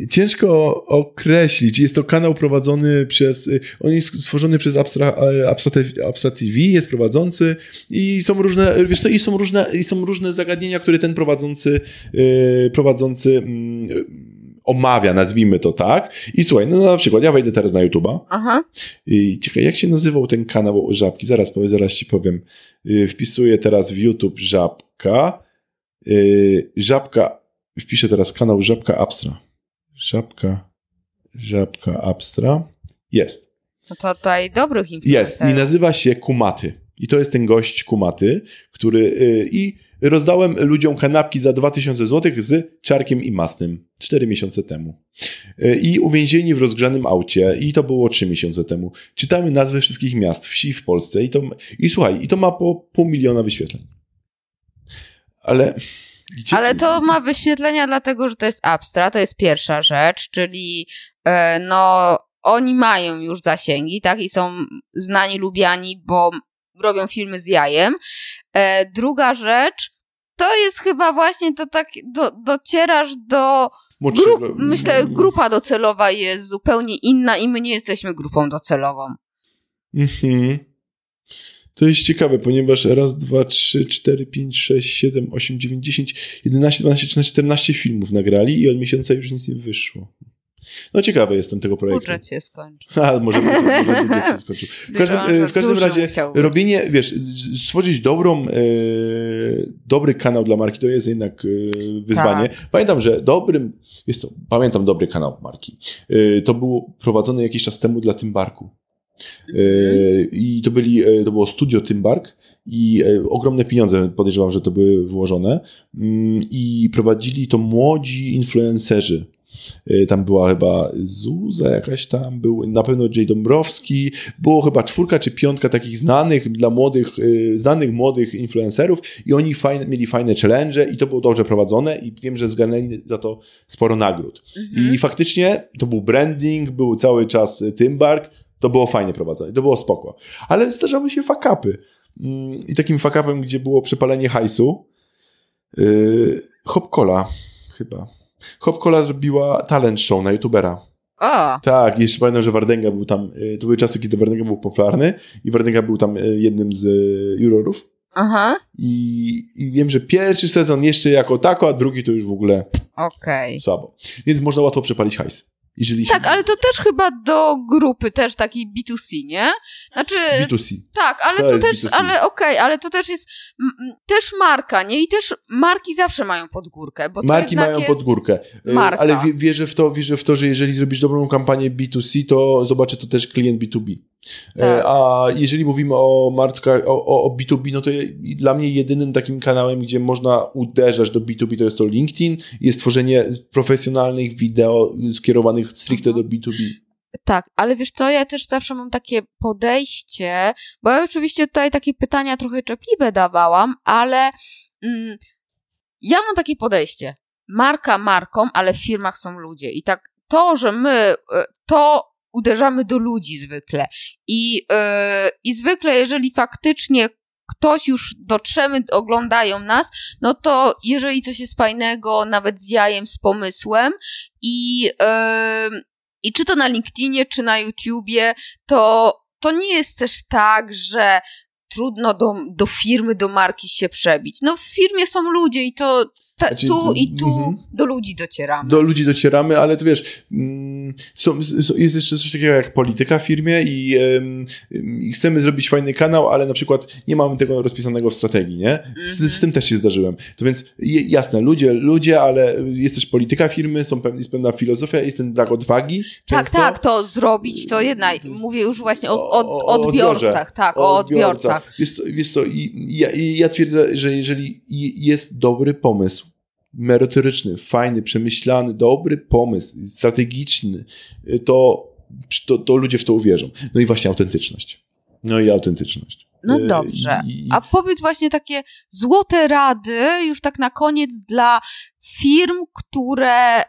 Ciężko określić. Jest to kanał prowadzony przez. On jest stworzony przez Abstra, Abstra, Abstra TV, jest prowadzący i są różne. Wiesz co, i są różne, i są różne zagadnienia, które ten prowadzący, yy, prowadzący. Yy, omawia, nazwijmy to tak. I słuchaj, no na przykład ja wejdę teraz na YouTube'a. Aha. I ciekawe, jak się nazywał ten kanał Żabki? Zaraz powiem, zaraz ci powiem. Y, wpisuję teraz w YouTube Żabka. Y, Żabka, wpiszę teraz kanał Żabka Abstra. Żabka, Żabka Abstra. Jest. No to tutaj dobrych influencerów. Jest i nazywa się Kumaty. I to jest ten gość Kumaty, który y, i rozdałem ludziom kanapki za 2000 zł z czarkiem i masnym 4 miesiące temu. E, I uwięzieni w rozgrzanym aucie, i to było 3 miesiące temu. Czytamy nazwy wszystkich miast, wsi w Polsce, i to, i słuchaj, i to ma po pół miliona wyświetleń. Ale. Gdzie... Ale to ma wyświetlenia dlatego, że to jest Abstra, to jest pierwsza rzecz, czyli e, no oni mają już zasięgi, tak, i są znani, lubiani, bo robią filmy z jajem. E, druga rzecz, to jest chyba właśnie to tak, do, docierasz do. Gru, myślę, grupa docelowa jest zupełnie inna i my nie jesteśmy grupą docelową. Mhm. To jest ciekawe, ponieważ raz, dwa, trzy, cztery, pięć, sześć, siedem, osiem, dziewięć, dziesięć, jedenaście, dwanaście, trzynaście, czternaście filmów nagrali i od miesiąca już nic nie wyszło. No ciekawy jestem tego projektu. Budżet się skończył. A, może, budżet się skończył. W każdym, w każdym razie robienie, wiesz, stworzyć dobrą, e, dobry kanał dla marki to jest jednak e, wyzwanie. Tak. Pamiętam, że dobrym, jest to, pamiętam dobry kanał marki. E, to było prowadzone jakiś czas temu dla Tymbarku. Mhm. I to, byli, to było studio Tymbark i ogromne pieniądze podejrzewam, że to były włożone. Mm, I prowadzili to młodzi influencerzy tam była chyba Zuza jakaś tam, był na pewno Jay Dąbrowski, było chyba czwórka czy piątka takich znanych dla młodych, znanych młodych influencerów i oni fajne, mieli fajne challenge i to było dobrze prowadzone i wiem, że zgarnęli za to sporo nagród. Mhm. I faktycznie to był branding, był cały czas Tymbark, to było fajnie prowadzone, to było spoko. Ale zdarzały się fakapy. Mm, I takim fakapem, gdzie było przepalenie hajsu, yy, Hop Cola chyba Hop Cola zrobiła talent show na youtubera. A. Tak, jeszcze pamiętam, że Wardenga był tam, y, to były czasy, kiedy Wardenga był popularny i Wardenga był tam y, jednym z y, jurorów. Aha. I, I wiem, że pierwszy sezon jeszcze jako tako, a drugi to już w ogóle okay. słabo. Więc można łatwo przepalić hajs. Jeżeli tak, się... ale to też chyba do grupy też takiej B2C, nie? Znaczy... B2C. Tak, ale to, to też, B2C. ale okej, okay, ale to też jest m, też marka, nie? I też marki zawsze mają podgórkę, bo Marki mają podgórkę. Y, marka. Ale wierzę w, to, wierzę w to, że jeżeli zrobisz dobrą kampanię B2C, to zobaczy to też klient B2B. E, tak. A jeżeli mówimy o markach, o, o, B2B, no to dla mnie jedynym takim kanałem, gdzie można uderzać do B2B, to jest to LinkedIn. Jest tworzenie profesjonalnych wideo skierowanych stricte do B2B. Tak, ale wiesz co, ja też zawsze mam takie podejście, bo ja oczywiście tutaj takie pytania trochę czepliwe dawałam, ale mm, ja mam takie podejście. Marka marką, ale w firmach są ludzie. I tak to, że my, e, to uderzamy do ludzi zwykle. I, yy, I zwykle, jeżeli faktycznie ktoś już dotrzemy, oglądają nas, no to jeżeli coś jest fajnego, nawet z jajem, z pomysłem i, yy, i czy to na LinkedInie, czy na YouTubie, to, to nie jest też tak, że trudno do, do firmy, do marki się przebić. No w firmie są ludzie i to ta, znaczy, tu i tu mm -hmm. do ludzi docieramy. Do ludzi docieramy, ale to wiesz, mm, są, jest jeszcze coś takiego jak polityka w firmie i, i, chcemy zrobić fajny kanał, ale na przykład nie mamy tego rozpisanego w strategii, nie? Z, z mhm. tym też się zdarzyłem. To więc jasne, ludzie, ludzie, ale jest też polityka firmy, są pewne, jest pewna filozofia, jest ten brak odwagi. Tak, często. tak, to zrobić, to jedna, mówię już właśnie o, o, o odbiorcach, tak, o, odbiorcach. Wiesz wiesz co i ja, ja twierdzę, że jeżeli jest dobry pomysł, merytoryczny, fajny, przemyślany, dobry pomysł, strategiczny, to, to, to ludzie w to uwierzą. No i właśnie autentyczność. No i autentyczność. No e, dobrze. A powiedz właśnie takie złote rady, już tak na koniec, dla firm, które y,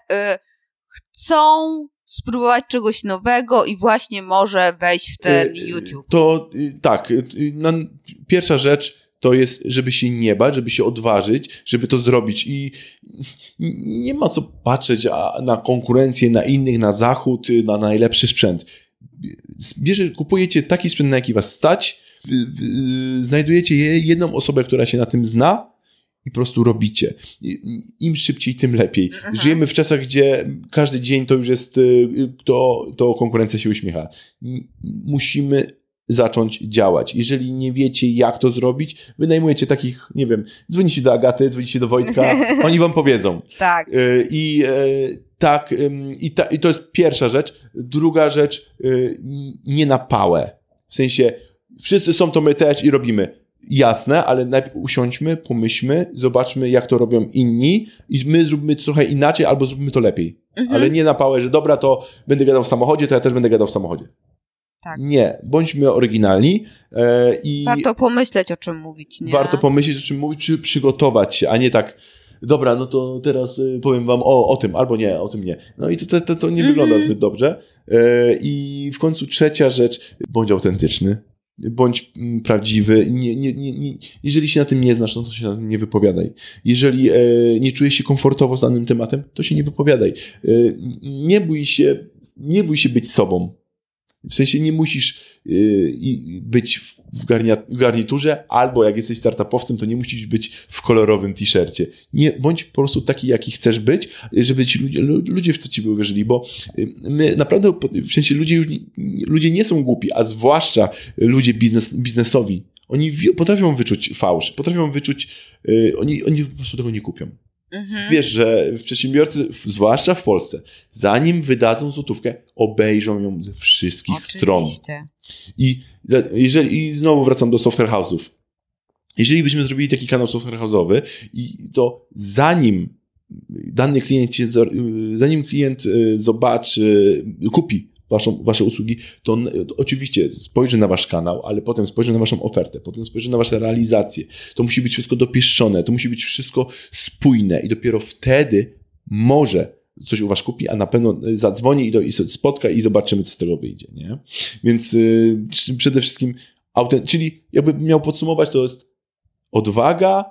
chcą spróbować czegoś nowego i właśnie może wejść w ten YouTube. To y, tak. No, pierwsza rzecz, to jest, żeby się nie bać, żeby się odważyć, żeby to zrobić. I nie ma co patrzeć na konkurencję, na innych, na zachód, na najlepszy sprzęt. Bierze, kupujecie taki sprzęt, na jaki was stać, znajdujecie jedną osobę, która się na tym zna i po prostu robicie. Im szybciej, tym lepiej. Aha. Żyjemy w czasach, gdzie każdy dzień to już jest, y, to, to konkurencja się uśmiecha. Musimy zacząć działać. Jeżeli nie wiecie, jak to zrobić, wynajmujecie takich, nie wiem, dzwonicie do Agaty, dzwonicie do Wojtka, oni wam powiedzą. Tak. Y, I e, tak, i, ta, i to jest pierwsza rzecz. Druga rzecz, y, nie na pałę. W sensie, wszyscy są, to my też i robimy. Jasne, ale najpierw usiądźmy, pomyślmy, zobaczmy, jak to robią inni i my zróbmy trochę inaczej, albo zróbmy to lepiej. Mhm. Ale nie na pałę, że dobra, to będę gadał w samochodzie, to ja też będę gadał w samochodzie. Tak. Nie, bądźmy oryginalni. E, i warto pomyśleć, o czym mówić. Nie? Warto pomyśleć, o czym mówić, przy, przygotować się, a nie tak, dobra, no to teraz y, powiem wam o, o tym, albo nie, o tym nie. No i to, to, to nie mm -hmm. wygląda zbyt dobrze. E, I w końcu trzecia rzecz, bądź autentyczny. bądź mm, prawdziwy. Nie, nie, nie, nie, jeżeli się na tym nie znasz, no to się na tym nie wypowiadaj. Jeżeli e, nie czujesz się komfortowo z danym tematem, to się nie wypowiadaj. E, nie bój się, nie bój się być sobą. W sensie nie musisz yy, być w garniturze, albo jak jesteś startupowcem, to nie musisz być w kolorowym t-shircie. Nie, bądź po prostu taki, jaki chcesz być, żeby ci ludzie, ludzie w to ciebie uwierzyli, bo y, my naprawdę, w sensie ludzie już, ludzie nie są głupi, a zwłaszcza ludzie biznes, biznesowi. Oni potrafią wyczuć fałsz, potrafią wyczuć, yy, oni, oni po prostu tego nie kupią. Mhm. Wiesz, że przedsiębiorcy, zwłaszcza w Polsce, zanim wydadzą złotówkę, obejrzą ją ze wszystkich Oczywiście. stron. I, jeżeli, I znowu wracam do software house'ów. Jeżeli byśmy zrobili taki kanał software house'owy, i to zanim dany klient, zanim klient e, zobaczy, kupi waszą, wasze usługi, to on oczywiście spojrzy na wasz kanał, ale potem spojrzy na waszą ofertę, potem spojrzy na wasze realizacje. To musi być wszystko dopieszczone, to musi być wszystko spójne i dopiero wtedy może coś u was kupi, a na pewno zadzwoni i, do, i spotka i zobaczymy, co z tego wyjdzie, nie? Więc yy, przede wszystkim, autent- czyli jakby miał podsumować, to jest odwaga,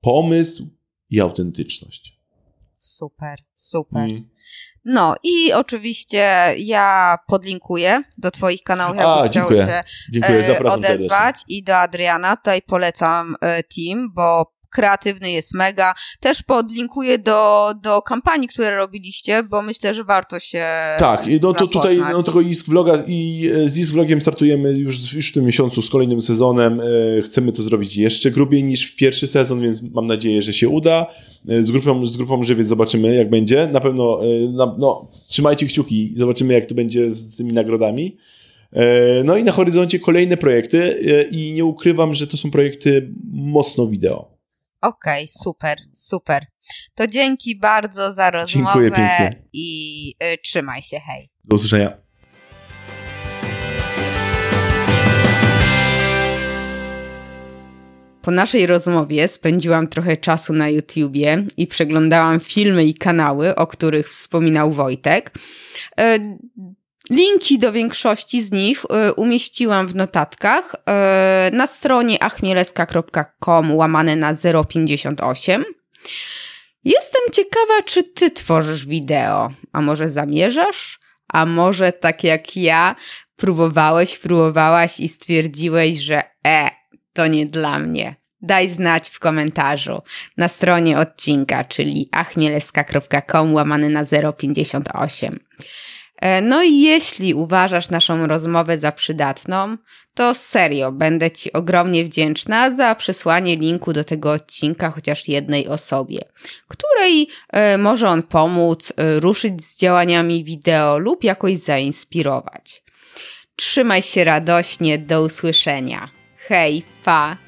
pomysł i autentyczność. Super, super. Mm. No i oczywiście ja podlinkuję do Twoich kanałów, jakby chciał się dziękuję. E, odezwać i do Adriana. Tutaj polecam e, team, bo kreatywny jest mega. Też podlinkuję do, do kampanii, które robiliście, bo myślę, że warto się. Tak, no to tutaj no, tego Isk Vloga i e, z Isk Vlogiem startujemy już, już w tym miesiącu z kolejnym sezonem. E, chcemy to zrobić jeszcze grubiej niż w pierwszy sezon, więc mam nadzieję, że się uda. E, z grupą, z grupą Żywiec zobaczymy, jak będzie. Na pewno, no, trzymajcie kciuki, zobaczymy, jak to będzie z tymi nagrodami. No i na horyzoncie kolejne projekty i nie ukrywam, że to są projekty mocno wideo. Okej, okay, super, super. To dzięki bardzo za rozmowę Dziękuję pięknie. i y, trzymaj się, hej. Do usłyszenia. Po naszej rozmowie spędziłam trochę czasu na YouTubie i przeglądałam filmy i kanały, o których wspominał Wojtek. Linki do większości z nich y, umieściłam w notatkach y, na stronie achmieleska.com łamane na 058. Jestem ciekawa, czy ty tworzysz wideo, a może zamierzasz? A może tak jak ja, próbowałeś, próbowałaś i stwierdziłeś, że e, to nie dla mnie. Daj znać w komentarzu na stronie odcinka, czyli achmieleska.com łamane na 058. E, no i jeśli uważasz naszą rozmowę za przydatną, to serio będę Ci ogromnie wdzięczna za przesłanie linku do tego odcinka chociaż jednej osobie, której e, może on pomóc e, ruszyć z działaniami wideo lub jakoś zainspirować. Trzymaj się radośnie, do usłyszenia. Hej, pa!